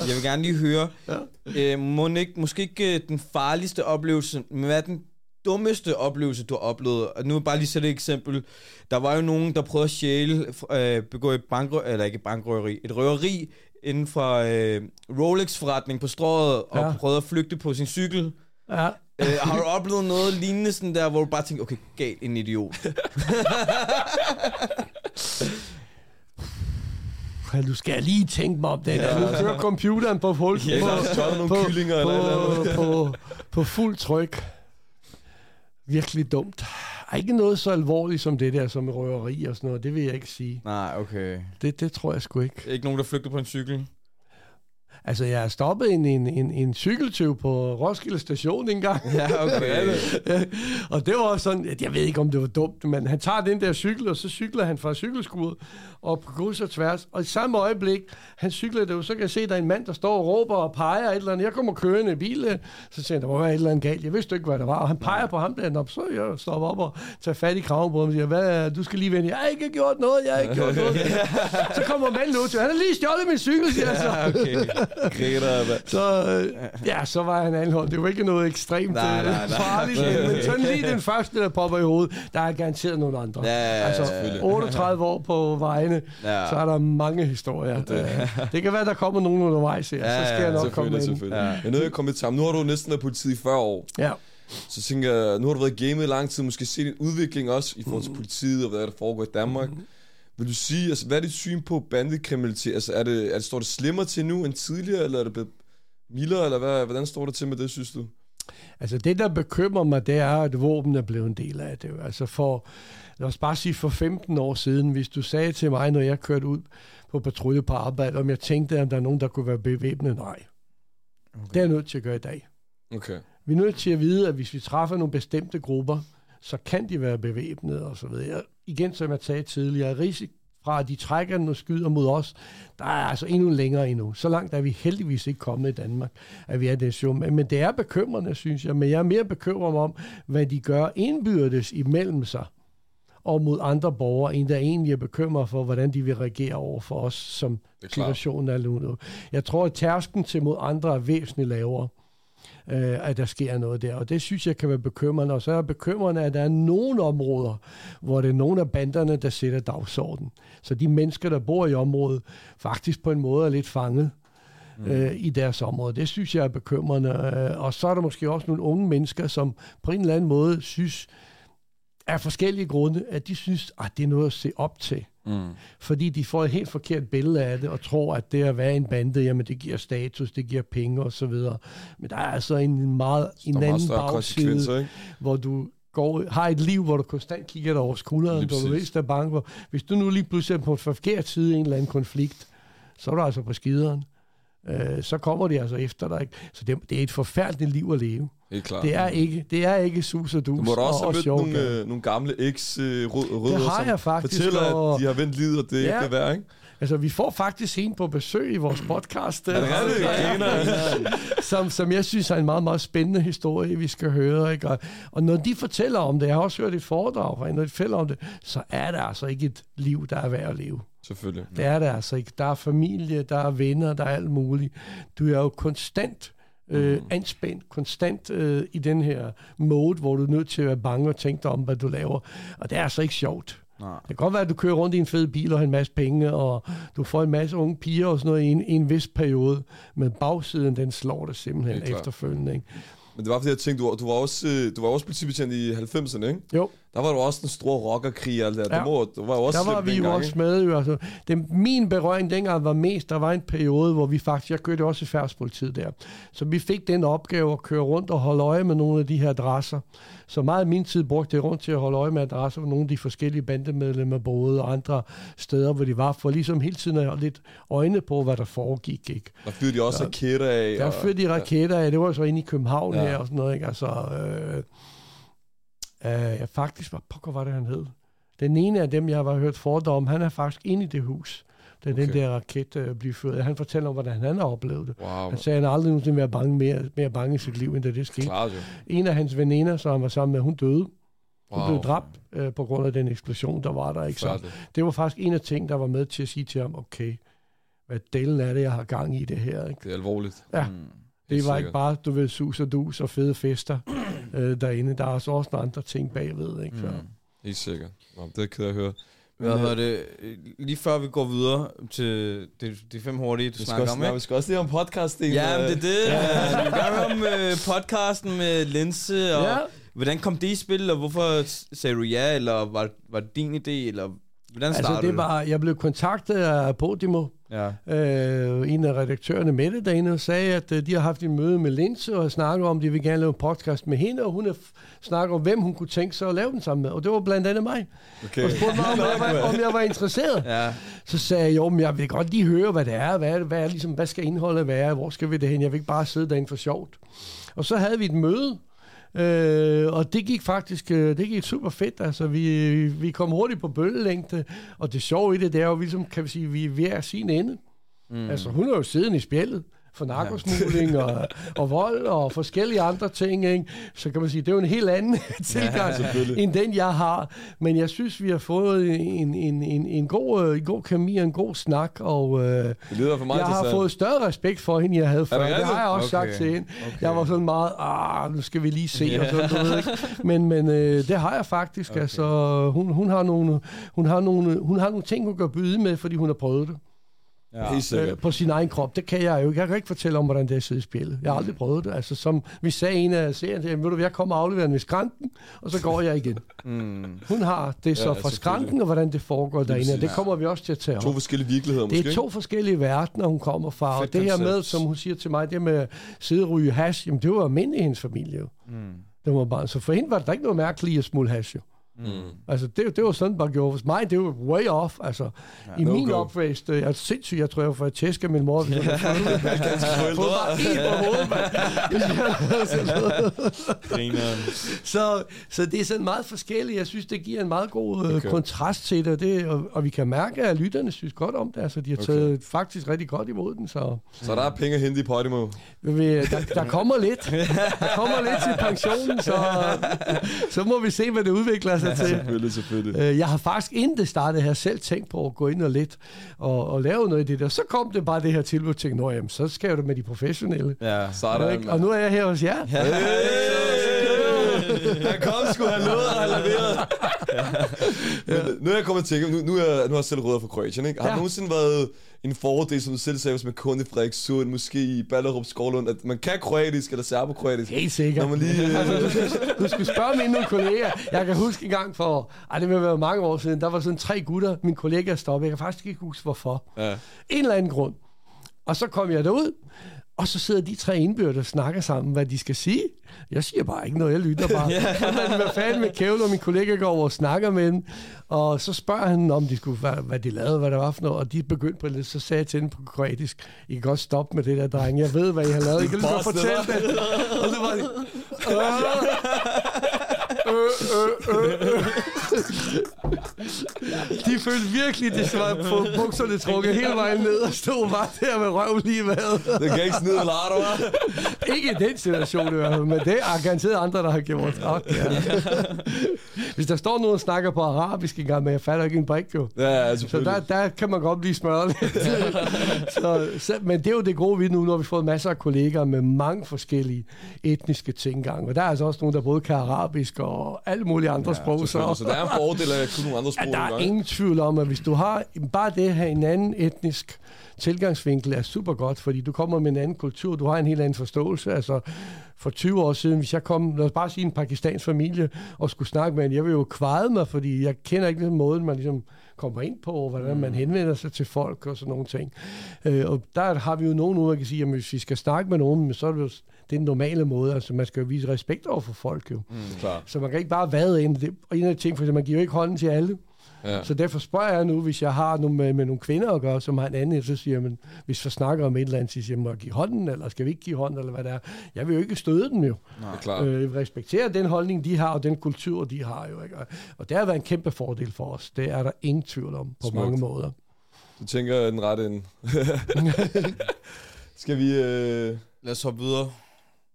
Jeg vil gerne lige høre, ja. øh, må ikke, måske ikke øh, den farligste oplevelse, men hvad er den dummeste oplevelse, du har oplevet? Og nu bare lige sætte et eksempel. Der var jo nogen, der prøvede at stjæle, øh, begå et bankrø eller ikke bankrøveri, et røveri inden for øh, Rolex-forretning på strået, og Ja. prøvede at flygte på sin cykel. Ja. Øh, har du oplevet noget lignende sådan der, hvor du bare tænker, okay, galt en idiot? Ja, du skal lige tænke mig om det. Ja. Nu kører computeren på fuld, Ja, på, er nogle på, kyllinger eller et eller på, på, på fuld tryk. Virkelig dumt. Ej, ikke noget så alvorligt som det der, som røveri og sådan noget. Det vil jeg ikke sige. Nej, okay. Det, det tror jeg sgu ikke. Ikke nogen, der flygter på en cykel? Altså, jeg har stoppet en, en, en, en cykeltøv på Roskilde station engang. Ja, okay. og det var sådan, at jeg ved ikke, om det var dumt, men han tager den der cykel, og så cykler han fra cykelskuret og på kryds og tværs. Og i samme øjeblik, han cykler det, så kan jeg se, at der er en mand, der står og råber og peger et eller andet. Jeg kommer kørende i bilen, så siger han, der må være et eller andet galt. Jeg vidste ikke, hvad der var. Og han peger på ham der, så jeg stopper op og tager fat i kraven på ham og siger, hvad, du skal lige vende. Jeg har ikke gjort noget, jeg har ikke gjort noget. så kommer manden ud til, han har lige stjålet min cykel, siger jeg så. okay. Griner? Så, øh, ja, så var han anholdt. Det var ikke noget ekstremt Nej, øh, nej, nej. farligt, men sådan lige den første, der popper i hovedet, der er garanteret nogle andre. Ja, ja, ja, altså, selvfølgelig. 38 år på vejene, Ja. så er der mange historier. Det, det kan være, der kommer nogen undervejs her, Ja, så skal jeg ja, nok komme ind. selvfølgelig. Ja. Ja. Men nu er jeg kommet sammen. Nu har du næsten været politiet i 40 år. Ja. Så tænker jeg, nu har du været gamet i lang tid, måske set en udvikling også i forhold til politiet og hvad der foregår i Danmark. Vil du sige, altså, hvad er dit syn på bandekriminalitet? Altså, er det, er det, står det slemmere til nu end tidligere, eller er det blevet mildere, eller hvad, hvordan står det til med det, synes du? Altså det, der bekymrer mig, det er, at våben er blevet en del af det. Altså for, lad os bare sige for 15 år siden, hvis du sagde til mig, når jeg kørte ud på patrulje på arbejde, om jeg tænkte, om der er nogen, der kunne være bevæbnet, nej. Okay. Det er jeg nødt til at gøre i dag. Okay. Vi er nødt til at vide, at hvis vi træffer nogle bestemte grupper, så kan de være bevæbnet og så videre. Igen, som jeg sagde tidligere, risiko fra, at de trækker den og skyder mod os, der er altså endnu længere endnu. Så langt er vi heldigvis ikke kommet i Danmark, at vi er det show. Men men det er bekymrende, synes jeg. Men jeg er mere bekymret om, hvad de gør indbyrdes imellem sig og mod andre borgere, end der egentlig er bekymret for, hvordan de vil reagere over for os, som er situationen er nu. Jeg tror, at tærsken til mod andre er væsentligt lavere øh, at der sker noget der. Og det synes jeg kan være bekymrende. Og så er bekymrende, at der er nogle områder, hvor det er nogle af banderne, der sætter dagsorden. Så de mennesker, der bor i området, faktisk på en måde er lidt fanget mm. øh, i deres område. Det synes jeg er bekymrende. Øh, og så er der måske også nogle unge mennesker, som på en eller anden måde synes, af forskellige grunde, at de synes, at det er noget at se op til. Mm. Fordi de får et helt forkert billede af det, og tror, at det at være en bande, jamen det giver status, det giver penge og så videre. Men der er altså en meget en meget anden konsekvenser, bagside, hvor du går, har et liv, hvor du konstant kigger dig over skulderen, hvor du er bange for. Hvis du nu lige pludselig er på en forkert side i en eller anden konflikt, så er du altså på skideren. Øh, så kommer de altså efter dig. Ikke? Så det, det er et forfærdeligt liv at leve. Helt klart. Det er ikke, det er ikke sus og dus Du må da også og, have mødt nogle, øh, nogle gamle eks-rødder, Det har som jeg faktisk, fortæller, og- at de har vendt livet, og det Ja. ikke er værd, ikke? Altså, vi får faktisk en på besøg i vores podcast. Er det som, som jeg synes er en meget, meget spændende historie, vi skal høre. Ikke? Og, og når de fortæller om det, jeg har også hørt et foredrag fra en, når de fortæller om det, så er det altså ikke et liv, der er værd at leve. Selvfølgelig. Det er det altså ikke. Der er familie, der er venner, der er alt muligt. Du er jo konstant øh, anspændt, konstant øh, i den her mode, hvor du er nødt til at være bange og tænke dig om, hvad du laver. Og det er altså ikke sjovt. Nej. Det kan godt være, at du kører rundt i en fed bil og har en masse penge, og du får en masse unge piger og sådan noget i en, i en vis periode, men bagsiden, den slår dig simpelthen efterfølgende. Ikke? Men det var fordi, jeg tænkte, du var, du var også, øh, du var også politibetjent i 90'erne, ikke? Jo, Der var du også den store rockerkrig og alt det der. Ja. Ja. Du, må, du var jo også der var vi jo også med. Jo, altså. Det, min berøring dengang var mest, der var en periode, hvor vi faktisk, jeg kørte også i færdspolitiet der, så vi fik den opgave at køre rundt og holde øje med nogle af de her adresser. Så meget af min tid brugte jeg rundt til at holde øje med adresser for nogle af de forskellige bandemedlemmer både og andre steder, hvor de var, for ligesom hele tiden at have lidt øjne på, hvad der foregik. Ikke? Der fyrede de også raketter af. Der og- fyrte de raketter af, det var så inde i København ja. Ja. her og sådan noget, ikke? Altså, øh, øh, ja, faktisk, hvad pokker var det, han hed? Den ene af dem, jeg har hørt om, han er faktisk inde i det hus, da okay. den der raket øh, blev fyret. Han fortæller om, hvordan han har oplevet det. Wow, Han sagde, at han aldrig nogensinde været bange mere, mere bange i sit liv, end da det skete. klart jo. En af hans veninder, som han var sammen med, hun døde. Hun Wow. blev dræbt øh, på grund af den eksplosion, der var der. Ikke? Så det var faktisk en af ting, der var med til at sige til ham, okay, hvad delen er det, jeg har gang i det her. Ikke? Det er alvorligt. Ja. Mm. Det var ikke bare, du ved, sus og dus og fede fester øh, derinde. Der er altså også nogle andre ting bagved, ikke? Så. Mm. Helt sikkert. Nå, det er jeg ked at høre. Hvad hedder det? Lige før vi går videre til det, det fem hurtige, du snakker også, om, ikke? vi skal også lige om podcast Ja, men det er det. Ja. Vi om øh, podcasten med Linse, og Ja. hvordan kom det i spil, og hvorfor sagde du ja, eller var, var det din idé, eller hvordan Altså, startede det var, jeg blev kontaktet af Podimo, Ja. Øh, en af redaktørerne med det derinde sagde, at øh, de har haft en møde med Linse og snakket om, at de vil gerne lave en podcast med hende, og hun har snakket om, hvem hun kunne tænke sig at lave den sammen med. Og det var blandt andet mig. Okay. Og spurgte mig, om jeg var, om jeg var interesseret. Ja. Så sagde jeg, jo, men jeg vil godt lige høre, hvad det er. Hvad, er hvad, er, ligesom, hvad skal indholdet være? Hvor skal vi det hen? Jeg vil ikke bare sidde derinde for sjovt. Og så havde vi et møde, øh, og det gik faktisk øh, det gik super fedt. Altså, vi, vi kom hurtigt på bølgelængde, og det sjove i det, det er jo ligesom, kan vi sige, vi er ved at sin ende. Mm. Altså, hun er jo siden i spjældet for narkosmugling og, og vold og forskellige andre ting, ikke? så kan man sige, det er jo en helt anden tilgang, selvfølgelig. end den, jeg har. Men jeg synes, vi har fået en, en, en, en, god, øh, en god kemi og en god snak, og øh, Det lyder for meget jeg har fået større respekt for hende, jeg havde før. det Det, har jeg også Okay. sagt til hende. Okay. Jeg var sådan meget, ah, nu skal vi lige se, og sådan, du ved ikke. Men, men øh, det har jeg faktisk. Okay. Altså, hun, hun, har nogle, hun, har nogle, hun har nogle ting, hun kan byde med, fordi hun har prøvet det Ja. Øh, på sin egen krop. Det kan jeg jo ikke. Jeg kan ikke fortælle om, hvordan det er at sidde i spillet. Jeg har aldrig prøvet det. Altså, som vi sagde en af serien, ved du, jeg kommer og afleverer den ved skranken, og så går jeg igen. Mm. Hun har det så Ja, fra skranken, og hvordan det foregår derinde, og det kommer vi også til at tage To op. forskellige virkeligheder, måske. Det er to forskellige verdener, hun kommer fra. Fedt og det her med, som hun siger til mig, det med at sidde og ryge hash, jamen det var almindeligt i hendes familie. jo. Mm. Det var bare, så for hende var der ikke noget mærkeligt at smule hash. Jo. Mm. Altså, det, det var sådan, bare gjorde. For mig, det var way off. Altså, ja, i no min go. opvækst, øh, jeg er sindssygt, jeg tror, jeg var for at tæske min mor. Jeg fået bare en på hovedet, mand. Så, så det er sådan meget forskelligt. Jeg synes, det giver en meget god øh, Okay. kontrast til det, og, det og, og vi kan mærke, at lytterne synes godt om det. Altså, de har Okay. taget faktisk rigtig godt imod den, så Så der er penge at hente i Podimo. vi, der, der kommer lidt. Der kommer lidt til pensionen, så, så må vi se, hvad det udvikler sig til. Selvfølgelig, selvfølgelig. Øh, Jeg har faktisk inden det startede her selv tænkt på at gå ind og lidt og, og lave noget i det der. Så kom det bare det her tilbud, til, nå jamen, så skal jeg jo med de professionelle. Ja. Sådan, Ikke? Og nu er jeg her hos jer. Hey! Han kom sgu have noget at have leveret. Men nu er jeg kommet til at tænke, nu, nu, er, nu har jeg selv rødder fra Kroatien, ikke? Har Ja. ja. nogensinde været en fordel, som du selv sagde, hvis man kun i Frederikssund, måske i Ballerup Skovlund, at man kan kroatisk eller serbokroatisk? Helt sikkert. Når man lige... Altså, du, skal spørge mine kolleger. Jeg kan huske en gang for, ej, det vil være mange år siden, der var sådan tre gutter, mine kollegaer stoppede. Jeg kan faktisk ikke huske, hvorfor. Ja. En eller anden grund. Og så kom jeg derud, og så sidder de tre indbyrdes og snakker sammen, hvad de skal sige. Jeg siger bare ikke noget, jeg lytter bare. Men hvad fanden med Kævle og min kollega går over og snakker med dem. Og så spørger han, om de skulle, hvad, hvad de lavede, hvad der var for noget. Og de begyndte på det, så sagde jeg til dem på kroatisk, I kan godt stoppe med det der, dreng. Jeg ved, hvad I har lavet. I kan lige godt fortælle det. Og så var de. De følte virkelig, de var på bukserne trukket hele vejen ned og stod bare der med røv lige med. Det kan ikke snide Lardo, hva'? Ikke i den situation i men det er garanteret andre, der har gjort. Ja. Hvis der står nogen og snakker på arabisk engang, men jeg fatter ikke en brik jo. Ja, Så der, der kan man godt blive smørret lidt. så, så, men det er jo det gode ved nu, når vi får masser af kolleger med mange forskellige etniske tilgange. Og der er altså også nogen, der både kan arabisk og alle mulige andre ja, sprog. Så, så der er en fordel af kunne nogle andre sprog. Ja, der er ingen tvivl om, at hvis du har bare det have en anden etnisk tilgangsvinkel er super godt, fordi du kommer med en anden kultur, du har en helt anden forståelse. Altså, for 20 år siden, hvis jeg kom, lad os bare sige en pakistansk familie, og skulle snakke med en, jeg vil jo kvæde mig, fordi jeg kender ikke den måde, man ligesom kommer ind på, og hvordan man henvender sig til folk og sådan nogle ting. Øh, og der har vi jo nogen ud, der kan sige, at hvis vi skal snakke med nogen, så er det jo den normale måde, altså man skal jo vise respekt over for folk jo. Mm. Klar. Så man kan ikke bare vade ind. Det, og en af de ting, for eksempel, man giver jo ikke hånden til alle. Ja. Så derfor spørger jeg nu, hvis jeg har nogle, med, med nogle kvinder at gøre, som har en anden, så siger men hvis vi snakker om et eller andet, så siger jeg, må jeg give hånden, eller skal vi ikke give hånden, eller hvad det er. Jeg vil jo ikke støde dem jo. Det er klart. Øh, respektere den holdning, de har, og den kultur, de har jo. Ikke? Og- det har været en kæmpe fordel for os. Det er der ingen tvivl om, på Smukt. mange måder. Du tænker jeg er den rette ende. Skal vi øh, Lad os hoppe videre.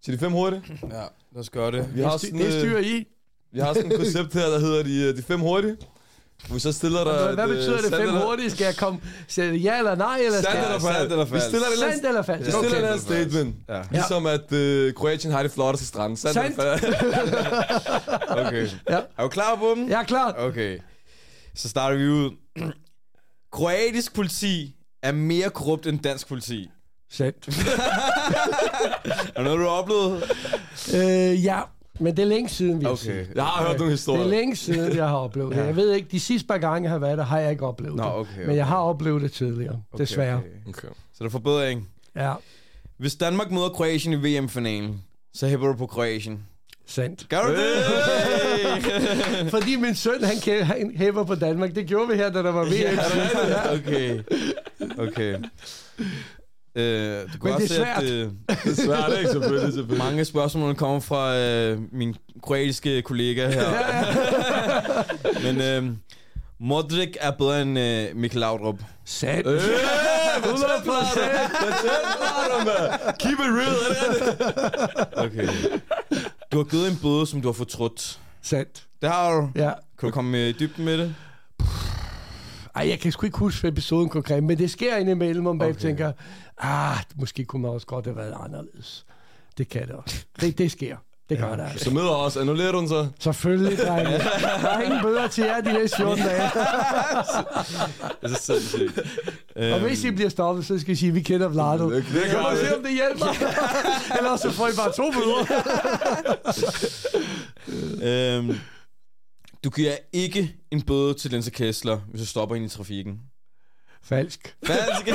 Til de fem hurtige? Ja, lad os gøre det. Vi har Det, sådan, det styrer I. vi har sådan et koncept her, der hedder de, de fem hurtige. Hvor vi så stiller der... Hvad, et, øh, betyder det fem hurtigt? Skal jeg komme... Skal jeg ja eller nej? Eller Sandt eller falsk? eller Vi falsk? stiller et Sandt eller falsk? Vi stiller et andet statement. Ja. Ligesom at øh, Kroatien har de flotteste strande. Sandt Sandt. eller falsk? Okay. Ja. Er du klar på dem? Jeg er klar. Okay. Så starter vi ud. Kroatisk politi er mere korrupt end dansk politi. Sandt. Er det noget, du har oplevet? Øh, ja, Men det er længe siden, vi har Okay. set. Jeg har hørt nogle Det historier. er længe siden, jeg har oplevet det. Jeg ved ikke, de sidste par gange, jeg har været der, har jeg ikke oplevet Nå, det. okay, Men jeg okay. har oplevet det tidligere, Okay, desværre. okay. Okay. Så der er forbedring. Ja, Hvis Danmark møder Kroatien i VM-finalen, så hæpper du på Kroatien. sandt. Gør du det? Fordi min søn, han, han hæver på Danmark. Det gjorde vi her, da der var VM. Ja, okay. Okay. Øh, du kan Men det er svært. at øh, Det er svært, ikke? Selvfølgelig, selvfølgelig. mange spørgsmål kommer fra øh, min kroatiske kollega her. Men øh, Modric er bedre end øh, Mikkel Laudrup. Sandt. Øh, 100 procent! Keep it real? Okay. Du har givet en bøde, som du har fortrudt. Sandt. Det har du. Ja. Kan du komme i dybden med det? Ej, jeg kan sgu ikke huske episoden konkret, men det sker indimellem, om Okay. tænker, ah, måske kunne man også godt have været anderledes. Det kan det også. Det, det sker. Det gør det altså. Så møder os. Annullerer du den så? Selvfølgelig, drenge. Der er ingen bøder til jer de næste 14 dage. Det er så sindssygt. Og hvis I bliver stoppet, så skal I sige, at vi kender Vlado. Det- det Jeg gør må vi. se, om det hjælper. Ellers så får I bare to bøder. øhm, du giver ikke en bøde til Linse Kessler, hvis du stopper hende i trafikken. Falsk. Falsk.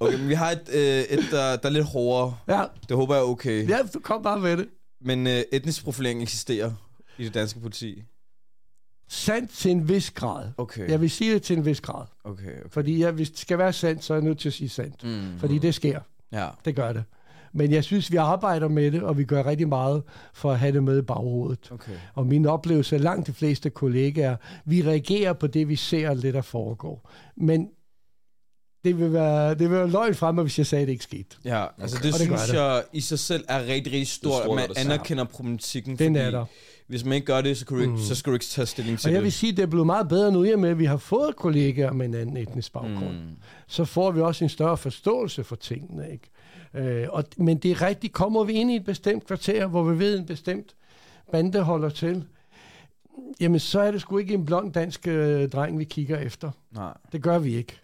okay, men vi har et, øh, et der, der er lidt hårdere. Ja, Det håber jeg er okay. ja du kom bare med det. Men øh, etnisk profilering eksisterer i det danske politi. Sandt til en vis grad. Okay. Jeg vil sige det til en vis grad. Okay, okay. Fordi jeg, hvis det skal være sandt, så er jeg nødt til at sige sandt. Mm. Fordi det sker. Ja. Det gør det. Men jeg synes, vi arbejder med det, og vi gør rigtig meget for at have det med i baghovedet. Okay. Og min oplevelse er langt de fleste kollegaer, vi reagerer på det, vi ser, det, der foregår. Men det vil være, det vil være løgn fremme, hvis jeg sagde, at det ikke skete. Ja, altså det Og det synes det. jeg i sig selv er rigtig, rigtig stort, Det at man det er anerkender problematikken. Den fordi er der. Hvis man ikke gør det, så, kan du ikke, så skal du ikke tage stilling til Og jeg vil det. sige, at det er blevet meget bedre nu, i og med, at vi har fået kollegaer med en anden etnisk baggrund. Mm. Så får vi også en større forståelse for tingene. Ikke? Øh, og, men det er rigtigt, kommer vi ind i et bestemt kvarter, hvor vi ved, en bestemt bande holder til, jamen så er det sgu ikke en blond dansk øh, dreng, vi kigger efter. Nej. Det gør vi ikke.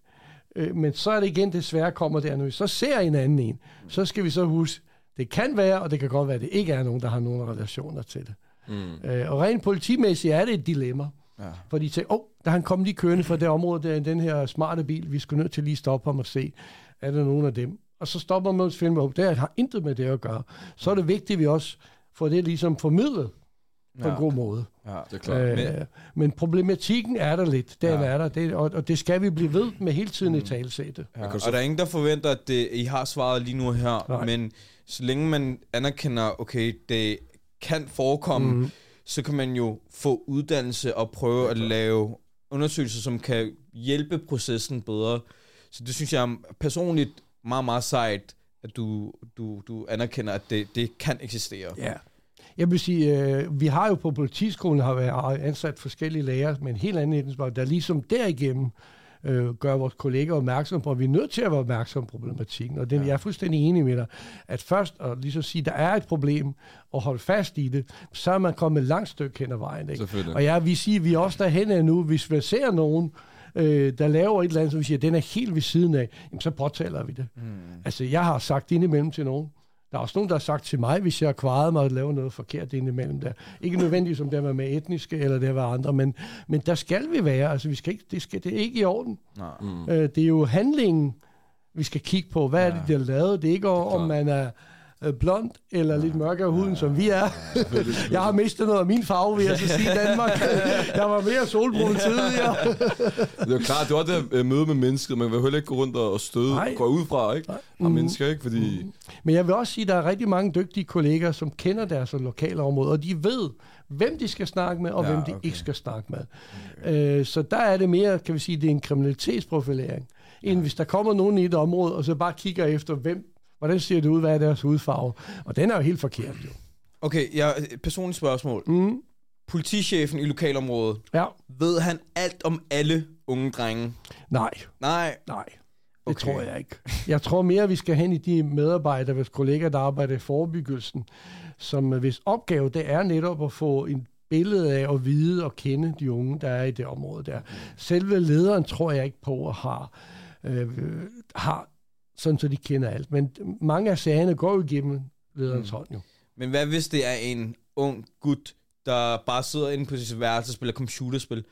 Øh, men så er det igen desværre kommer der, når vi så ser en anden en, så skal vi så huske, det kan være, og det kan godt være, at det ikke er nogen, der har nogen relationer til det. Mm. Øh, og rent politimæssigt er det et dilemma. Ja. For de tænker, åh, oh, der han kom lige kørende fra det område, der den her smarte bil, vi skulle nødt til lige stoppe ham og se, er der nogen af dem? Og så stopper man og filmer, oh, det har intet med det at gøre. Så er det vigtigt, at vi også får det ligesom formidlet på Ja. en god måde. Ja. Det er klart. Øh, Men- problematikken er der lidt. Den Ja. er der, det, og, og det skal vi blive ved med hele tiden i talsætte. Ja. Og så- der er ingen, der forventer, at det, I har svaret lige nu her, Nej. men så længe man anerkender, okay, det kan forekomme, mm. så kan man jo få uddannelse og prøve at lave undersøgelser, som kan hjælpe processen bedre. Så det synes jeg er personligt meget, meget sejt, at du, du, du anerkender, at det, det kan eksistere. Ja. Jeg vil sige, øh, vi har jo på politiskolen har været ansat forskellige lærere med en helt anden etnisk der ligesom derigennem øh, gør vores kolleger opmærksom på, at vi er nødt til at være opmærksom på problematikken. Og det, ja. jeg er fuldstændig enig med dig, at først at ligesom sige, at der er et problem, og holde fast i det, så er man kommet et langt stykke hen ad vejen. Ikke? Og jeg vil sige, at vi er også derhen nu, hvis vi ser nogen, øh, der laver et eller andet, som vi siger, den er helt ved siden af, jamen, så påtaler vi det. Mm. Altså, jeg har sagt indimellem til nogen, der er også nogen, der har sagt til mig, hvis jeg har kvaret mig at lave noget forkert indimellem der. Ikke nødvendigt som det var med etniske eller det var andre, men, men der skal vi være. Altså, vi skal ikke, det, skal, det er ikke i orden. Nej. Mm. Øh, det er jo handlingen, vi skal kigge på. Hvad er det, de har lavet? Det er ikke, om man er øh, blond eller lidt mørkere huden, som vi er. jeg har mistet noget af min farve, vil jeg så sige i Danmark. jeg var mere solbrun tidligere. Det er klart, det også det øh, møde med mennesket. Man vil heller ikke gå rundt og støde, Nej. gå ud fra, ikke? Fra mennesker, ikke? Fordi... Men jeg vil også sige, at der er rigtig mange dygtige kolleger, som kender deres lokale område, og de ved, hvem de skal snakke med, og Ja, ja, hvem de okay. ikke skal snakke med. Okay. Øh, så der er det mere, kan vi sige, det er en kriminalitetsprofilering, end hvis der kommer nogen i et område, og så bare kigger efter, hvem, hvordan ser det ud, hvad er deres hudfarve. Og den er jo helt forkert, jo. Okay, jeg, et personligt spørgsmål. Mm. Politichefen i lokalområdet, Ja, ved han alt om alle unge drenge? nej, Nej. nej. Det Okay. tror jeg ikke. Jeg tror mere, vi skal hen i de medarbejdere, hvis kolleger, der arbejder i forebyggelsen, som øh, hvis opgave det er netop at få en billede af at vide og kende de unge, der er i det område der. Selve lederen tror jeg ikke på at har, øh, har sådan så de kender alt. Men mange af sagerne går jo igennem lederens hånd jo. Men hvad hvis det er en ung gut, der bare sidder inde på sit værelse og spiller computerspil?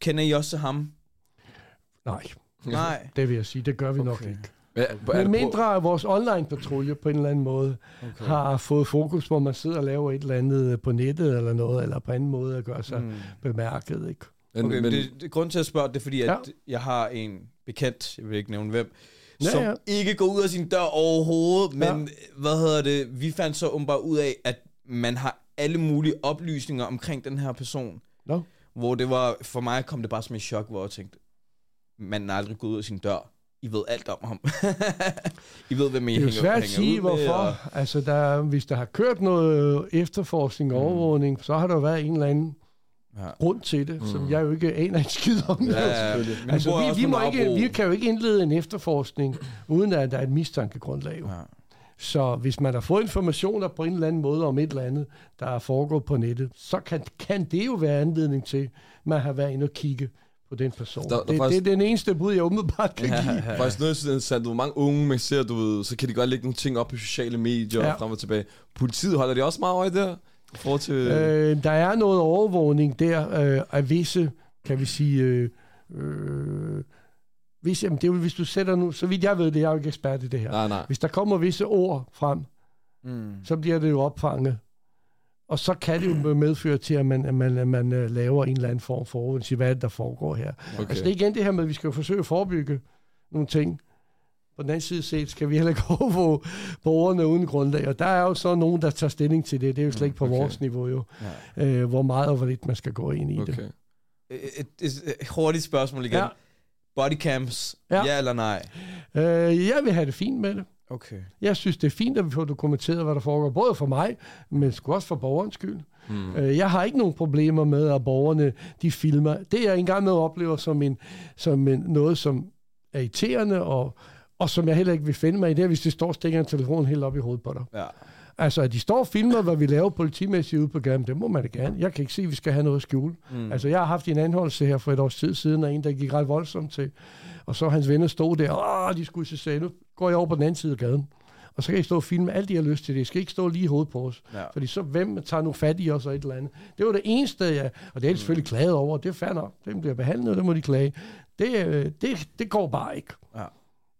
Kender I også ham? Nej, Nej. det vil jeg sige, det gør vi nok Okay. ikke. Ja, Men mindre at vores online-patrulje på en eller anden måde okay. har fået fokus, hvor man sidder og laver et eller andet på nettet eller noget, eller på anden måde at gøre sig mm. bemærket. Ikke? Men, Okay, men, men det, det, grund til at spørge, det er fordi, at Ja. jeg har en bekendt, jeg vil ikke nævne hvem, Ja, som ja. ikke går ud af sin dør overhovedet, men Ja. hvad hedder det, vi fandt så umiddelbart ud af, at man har alle mulige oplysninger omkring den her person, Nå? hvor det var, for mig kom det bare som et chok, hvor jeg tænkte, man er aldrig gået ud af sin dør. I ved alt om ham. I ved, hvem I Det er jo hænger, svært at hænger sige, ud hvorfor. og- Altså, der, hvis der har kørt noget efterforskning og overvågning, så har der været en eller anden Ja. grund til det, som jeg jo ikke aner en skid om. Ja, ja, altså, også vi, vi, må ikke, vi kan jo ikke indlede en efterforskning, uden at der er et mistankegrundlag. Ja. Så hvis man har fået informationer på en eller anden måde om et eller andet, der er foregået på nettet, så kan, kan det jo være anledning til, at man har været inde og kigge på den person. Der- der det, faktisk- det er den eneste bud, jeg umiddelbart kan give. Faktisk noget sådan, så hvor mange unge man ser, du ved, så kan de godt lægge nogle ting op på sociale medier Ja. ja. frem og tilbage. Politiet holder de også meget øje der? Forhold til... Øh, der er noget overvågning der øh, af visse, kan vi sige, øh, øh, hvis, jamen, det er jo, hvis du sætter nu, så vidt jeg ved det, jeg er jo ikke ekspert i det her. nej, nej. Hvis der kommer visse ord frem, Mm. så bliver det jo opfanget. Og så kan det jo medføre til, at man, at man, at man øh, laver en eller anden form for overvågning, siger, hvad er det, der foregår her. Okay. Altså det er igen det her med, at vi skal jo forsøge at forebygge nogle ting. På den anden side set skal vi heller ikke overvåge borgerne uden grundlag. Og der er jo så nogen, der tager stilling til det. Det er jo slet ikke på Okay. vores niveau jo. Ja. Øh, hvor meget og hvor lidt man skal gå ind i det. okay. Et, et, et, et hurtigt spørgsmål igen. Ja. Ja. Bodycams, Ja. ja. eller nej? Øh, jeg vil have det fint med det. Okay. Jeg synes, det er fint, at vi får dokumenteret, hvad der foregår. Både for mig, men sgu også for borgerens skyld. Mm. Jeg har ikke nogen problemer med, at borgerne de filmer. Det jeg engang med oplever som, en, som en, noget, som er irriterende, og, og som jeg heller ikke vil finde mig i, det er, hvis det står og stikker en telefon helt op i hovedet på dig. Ja. Altså, at de står og filmer, hvad vi laver politimæssigt ude på gaden, det må man da gerne. Jeg kan ikke se, at vi skal have noget at skjule. Mm. Altså, jeg har haft en anholdelse her for et års tid siden, af en, der gik ret voldsomt til. Og så hans venner stod der, og de skulle se sagde, nu går jeg over på den anden side af gaden. Og så kan I stå og filme alt, de har lyst til det. I skal ikke stå lige i hovedet på os. Ja. Fordi så hvem tager nu fat i os og et eller andet. Det var det eneste, jeg... Og det er de selvfølgelig klaget over. Det er fair nok. Det bliver behandlet, og det må de klage. Det, øh, det, det går bare ikke. Ja.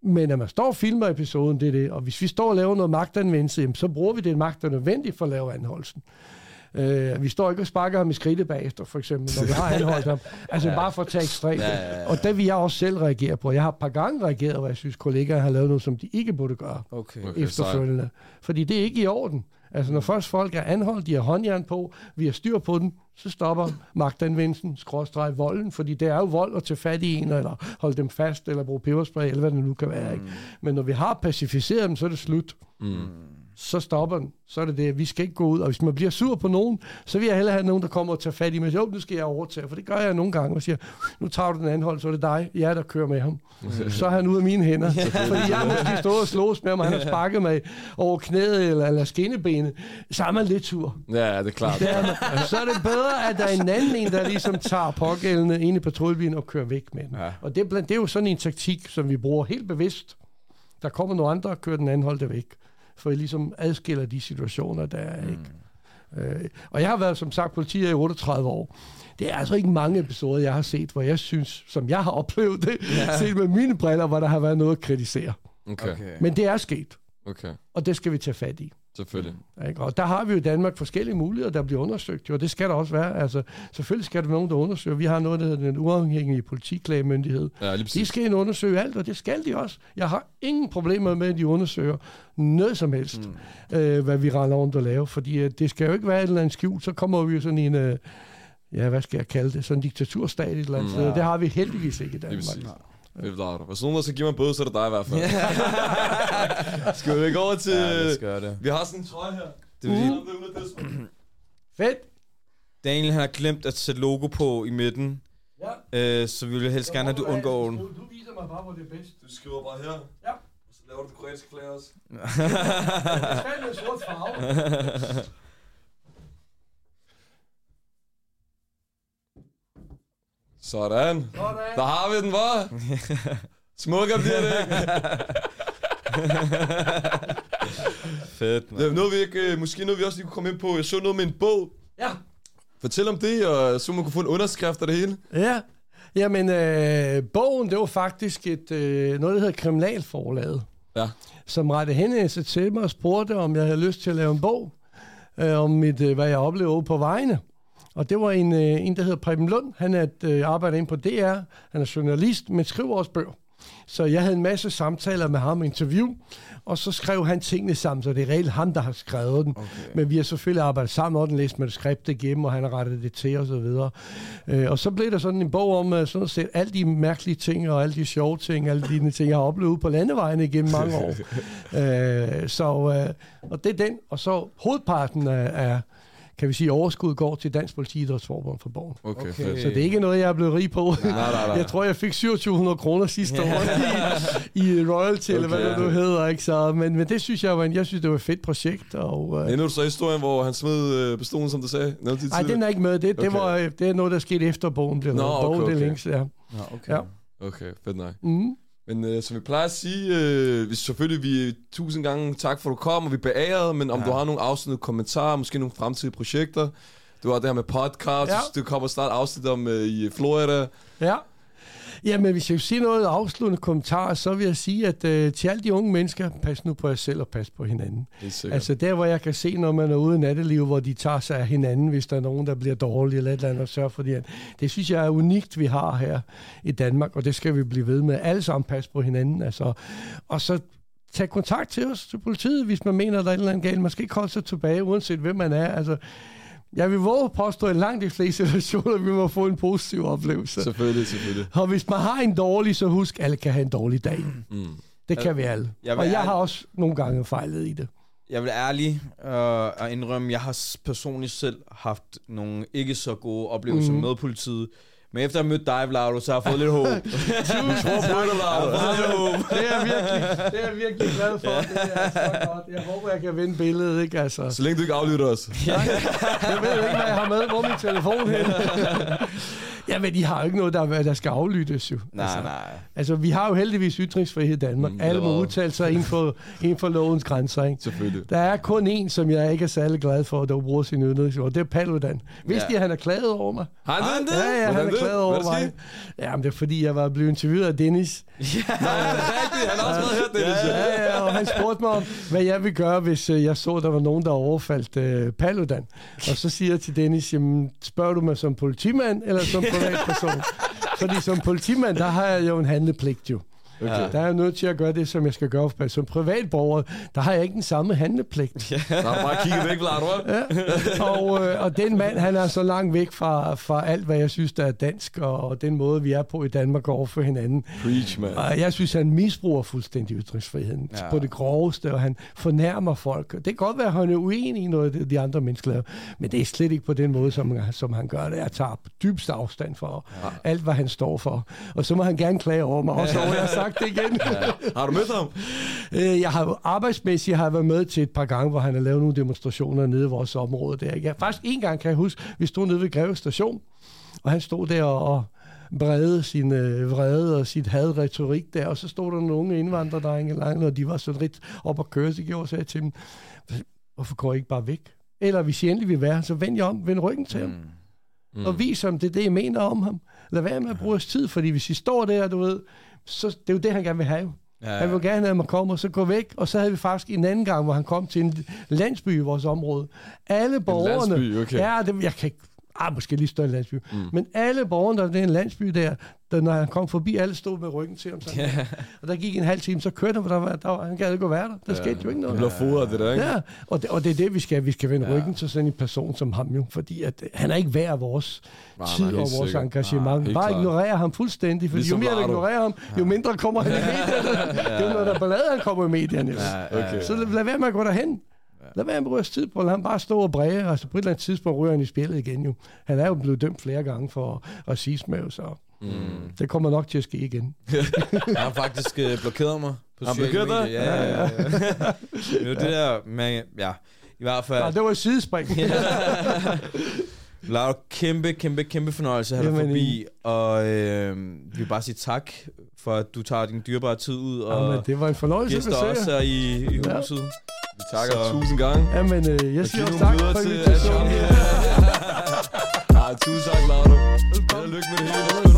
Men at man står og filmer episoden, det er det. Og hvis vi står og laver noget magtanvendelse, jamen, så bruger vi den magt, der er nødvendig for at lave anholdelsen. Øh, vi står ikke og sparker ham i skridtet bagefter, for eksempel, når vi har anholdt ham. Altså ja. bare for at tage ekstremt. Ja, ja, ja. Og det vil jeg også selv reagere på. Jeg har et par gange reageret, hvor jeg synes, kollegaer har lavet noget, som de ikke burde gøre Okay. Okay, efterfølgende. Fordi det er ikke i orden. Altså når først folk er anholdt, de har håndjern på, vi har styr på den, så stopper magtanvendelsen, skråstreg volden, fordi det er jo vold at tage fat i en, eller holde dem fast, eller bruge peberspray, eller hvad det nu kan være. Ikke? Men når vi har pacificeret dem, så er det slut. Mm. Så stopper den. Så er det det, vi skal ikke gå ud. Og hvis man bliver sur på nogen, så vil jeg hellere have nogen, der kommer og tager fat i mig. Jo, nu skal jeg overtage, for det gør jeg nogle gange, og siger, nu tager du den anden hold, så er det dig, jeg der kører med ham. så er han ude af mine hænder. Fordi jeg har måske stået og slås med ham, og han har sparket mig over knæet eller, eller skinnebenet. Så er man lidt sur. Ja, det er klart. Det er man. Så er det bedre, at der er en anden en, der ligesom tager pågældende ind i patruljebilen og kører væk med den. Ja. Og det er, blandt, det er jo sådan en taktik, som vi bruger helt bevidst. Der kommer nogle andre og kører den anden hold der væk. For at ligesom adskiller de situationer, der er. Ikke? Øh, og jeg har været, som sagt, politi i 38 år. Det er altså ikke mange episoder, jeg har set, hvor jeg synes, som jeg har oplevet det, ja. set med mine briller, hvor der har været noget at kritisere. Okay. Okay. Men det er sket, okay. og det skal vi tage fat i. Selvfølgelig. Ikke? Og der har vi jo i Danmark forskellige muligheder, der bliver undersøgt, jo, og det skal der også være. Altså, selvfølgelig skal der være nogen, der undersøger. Vi har noget, der hedder den uafhængige politiklagemyndighed. Ja, De skal ind og undersøge alt, og det skal de også. Jeg har ingen problemer med, at de undersøger noget som helst, mm. øh, hvad vi render rundt og laver, fordi øh, det skal jo ikke være et eller andet skjult, så kommer vi jo sådan en, øh, ja, hvad skal jeg kalde det, sådan en diktaturstat et eller andet Mm. sted. Det har vi heldigvis ikke i Danmark. Det er klart. Hvis nogen der skal give mig en bøde, så er det dig i hvert fald. skal vi ikke over til... Ja, lad os gøre det. Vi har sådan en trøje her. Det er fordi, Fedt! Daniel han har glemt at sætte logo på i midten, Ja. øh, så vi vil helst gerne, at du undgår den. Du, viser mig bare, hvor det er bedst. Du skriver bare her. Ja. Og så laver du det kroatiske flag også. Det skal med sort farve. Sådan. Sådan. Der har vi den, var. Smukkere bliver det ikke. Fedt, man. Noget, vi ikke, øh, måske noget, vi også lige kunne komme ind på. Jeg så noget med en bog. Ja. Fortæl om det, og så man kunne få en underskrift af det hele. Ja. Jamen, øh, bogen, det var faktisk et, øh, noget, der hedder Kriminalforlaget, Ja. som rettede henvendelse til mig og spurgte, om jeg havde lyst til at lave en bog øh, om mit, øh, hvad jeg oplevede på vejene. Og det var en, øh, en der hedder Preben Lund. Han er et, øh, arbejder inde på DR. Han er journalist, men skriver også bøger. Så jeg havde en masse samtaler med ham, interview, og så skrev han tingene sammen, så det er reelt ham, der har skrevet den. Okay. Men vi har selvfølgelig arbejdet sammen, og den læst manuskriptet igennem, og han har rettet det til og så videre. Øh, og så blev der sådan en bog om øh, sådan set alle de mærkelige ting, og alle de sjove ting, alle de ting, jeg har oplevet på landevejene igennem mange år. øh, så, øh, og det er den, og så hovedparten af, af kan vi sige, overskud går til Dansk Politiidrætsforbund for bogen. Okay, Okay. Så det er ikke noget, jeg er blevet rig på. Nej, nej, nej. Jeg tror, jeg fik 2700 kroner sidste år i, i royalty, okay. eller hvad det nu hedder. Ikke? Så, men, men det synes jeg var, en, jeg synes, det var et fedt projekt. Og, øh, Endnu du så historien, hvor han smed øh, pistolen, som du sagde? Noget til ej, den er ikke med. Det, det, Okay. var, øh, det er noget, der skete efter bogen blev Nå, okay, bogen, det okay. længst, ja. Nå, okay. Ja. Okay, fedt nok. Mm. Men øh, som vi plejer at sige, øh, vi selvfølgelig vi tusind gange tak for, at du kom, og vi beæret, men om Ja. du har nogle afsluttende kommentarer, måske nogle fremtidige projekter. Du har det her med podcast, Ja. det kommer snart afsnit om øh, i Florida. Ja. Jamen, hvis jeg vil sige noget afsluttende kommentar, så vil jeg sige, at øh, til alle de unge mennesker, pas nu på jer selv og pas på hinanden. Det er. Altså der, hvor jeg kan se, når man er ude i nattelivet, hvor de tager sig af hinanden, hvis der er nogen, der bliver dårlige eller et eller andet, og sørger for det. Det synes jeg er unikt, vi har her i Danmark, og det skal vi blive ved med. Alle sammen pas på hinanden. Altså. Og så tag kontakt til os, til politiet, hvis man mener, der er et eller andet galt. Man skal ikke holde sig tilbage, uanset hvem man er. Altså, jeg vil våge at påstå, at i langt de fleste situationer, vi må få en positiv oplevelse. Selvfølgelig, selvfølgelig. Og hvis man har en dårlig, så husk, alle kan have en dårlig dag. Mm. Det kan vi alle. Jeg og jeg ærlig- har også nogle gange fejlet i det. Jeg vil ærlig øh, at indrømme, jeg har personligt selv haft nogle ikke så gode oplevelser mm. med politiet. Men efter at have mødt dig, Vlado, så har jeg fået lidt håb. Tusind lidt håb. Det er jeg virkelig, det er jeg virkelig glad for. Det er så godt. Jeg håber, jeg kan vinde billedet, ikke? Altså, Så længe du ikke aflytter os. jeg ved ikke, hvad jeg har med. Hvor min telefon hen? Jamen, de har jo ikke noget, der, der skal aflyttes jo. Nej, altså, nej. Altså, vi har jo heldigvis ytringsfrihed i Danmark. Mm, Alle må udtale sig inden for, inden for lovens grænser, ikke? Selvfølgelig. Der er kun en, som jeg ikke er særlig glad for, der bruger sin ytringsord. Det er Paludan. Vidste Ja. ja. I, at han er klaget over mig? Har han det? Ja, ja, han Hvordan er Hvad over er mig. sket? Jamen, det er fordi, jeg var blevet interviewet af Dennis. Nå, det er rigtigt. Han har også været her, Dennis. Ja, ja, og han spurgte mig om, hvad jeg ville gøre, hvis øh, jeg så, der var nogen, der overfaldt øh, Paludan. Og så siger jeg til Dennis, jamen, spørger du mig som politimand eller som privatperson? Fordi som politimand, der har jeg jo en handlepligt jo. Okay. Der er jeg nødt til at gøre det, som jeg skal gøre. For som privatborger, der har jeg ikke den samme handlepligt. Så har du bare kigget væk, Vlad, Ja. Og, øh, og den mand, han er så langt væk fra, fra alt, hvad jeg synes, der er dansk, og, og den måde, vi er på i Danmark over for hinanden. Preach, man. Og jeg synes, han misbruger fuldstændig ytringsfriheden ja. Ja. på det groveste, og han fornærmer folk. Det kan godt være, at han er uenig i noget, de andre mennesker laver, men det er slet ikke på den måde, som, som han gør det. Jeg tager dybst afstand for ja. alt, hvad han står for. Og så må han gerne klage over mig, og så har jeg sagt det igen. Ja. Har du mødt ham? Øh, Jeg har arbejdsmæssigt har jeg været med til et par gange, hvor han har lavet nogle demonstrationer nede i vores område. Der. Jeg, faktisk en gang kan jeg huske, vi stod nede ved Greve Station, og han stod der og brede sin øh, vrede og sit hadretorik der, og så stod der nogle indvandrerdrenge langt, og de var sådan lidt op at køre, så gjorde sagde til dem, hvorfor går I ikke bare væk? Eller hvis I endelig vil være, så vend jer om, vend ryggen til ham, Mm. og vis ham, det er det, I mener om ham. Lad være med at bruge jeres tid, fordi hvis I står der, du ved, så det er jo det, han gerne vil have. jo. Ja, Han vil gerne have, at man kommer, og så gå væk. Og så havde vi faktisk en anden gang, hvor han kom til en landsby i vores område. Alle borgerne... landsby, okay. Ja, det, jeg kan ikke... Ah, måske lige større landsby. Mm. Men alle borgerne, der er en landsby der, der, når han kom forbi, alle stod med ryggen til ham. Sådan. Ja. Og der gik en halv time, så kørte han, for der var, der var, han gad ikke være der. Der ja. skete jo ikke noget. bliver fodret, det der, ikke? Ja, og det, og det er det, vi skal. Vi skal vende ja. ryggen til sådan en person som ham jo, fordi at, øh, han er ikke værd af vores Nej, tid nej, og vores sikkert. engagement. helt Bare ignorere ham fuldstændig, fordi Ligesom jo mere du ignorerer ham, jo mindre kommer han i medierne. Det er jo noget, der ballade, han kommer i medierne. Ja, ja, Okay. Så lad være med at gå derhen. Lad være med at tid på, lad ham bare stå og bræge, og så på et eller andet tidspunkt ryger han i spillet igen jo. Han er jo blevet dømt flere gange for racisme, så Mm. det kommer nok til at ske igen. Han har faktisk øh, blokeret mig på han blokeret medier. Ja, ja, ja. det er jo det der, men ja, i hvert fald. Ja, det var et sidespring. Laura, kæmpe, kæmpe, kæmpe fornøjelse at have dig Jamen, forbi, og øh, vi vil bare sige tak for, at du tager din dyrebare tid ud, Jamen, og det var en fornøjelse gæster også her i, i Ja. huset. takker Så- tusind gange. Jamen, øh, jeg siger også tak for til invitationen. Ja, tusind tak, Laura.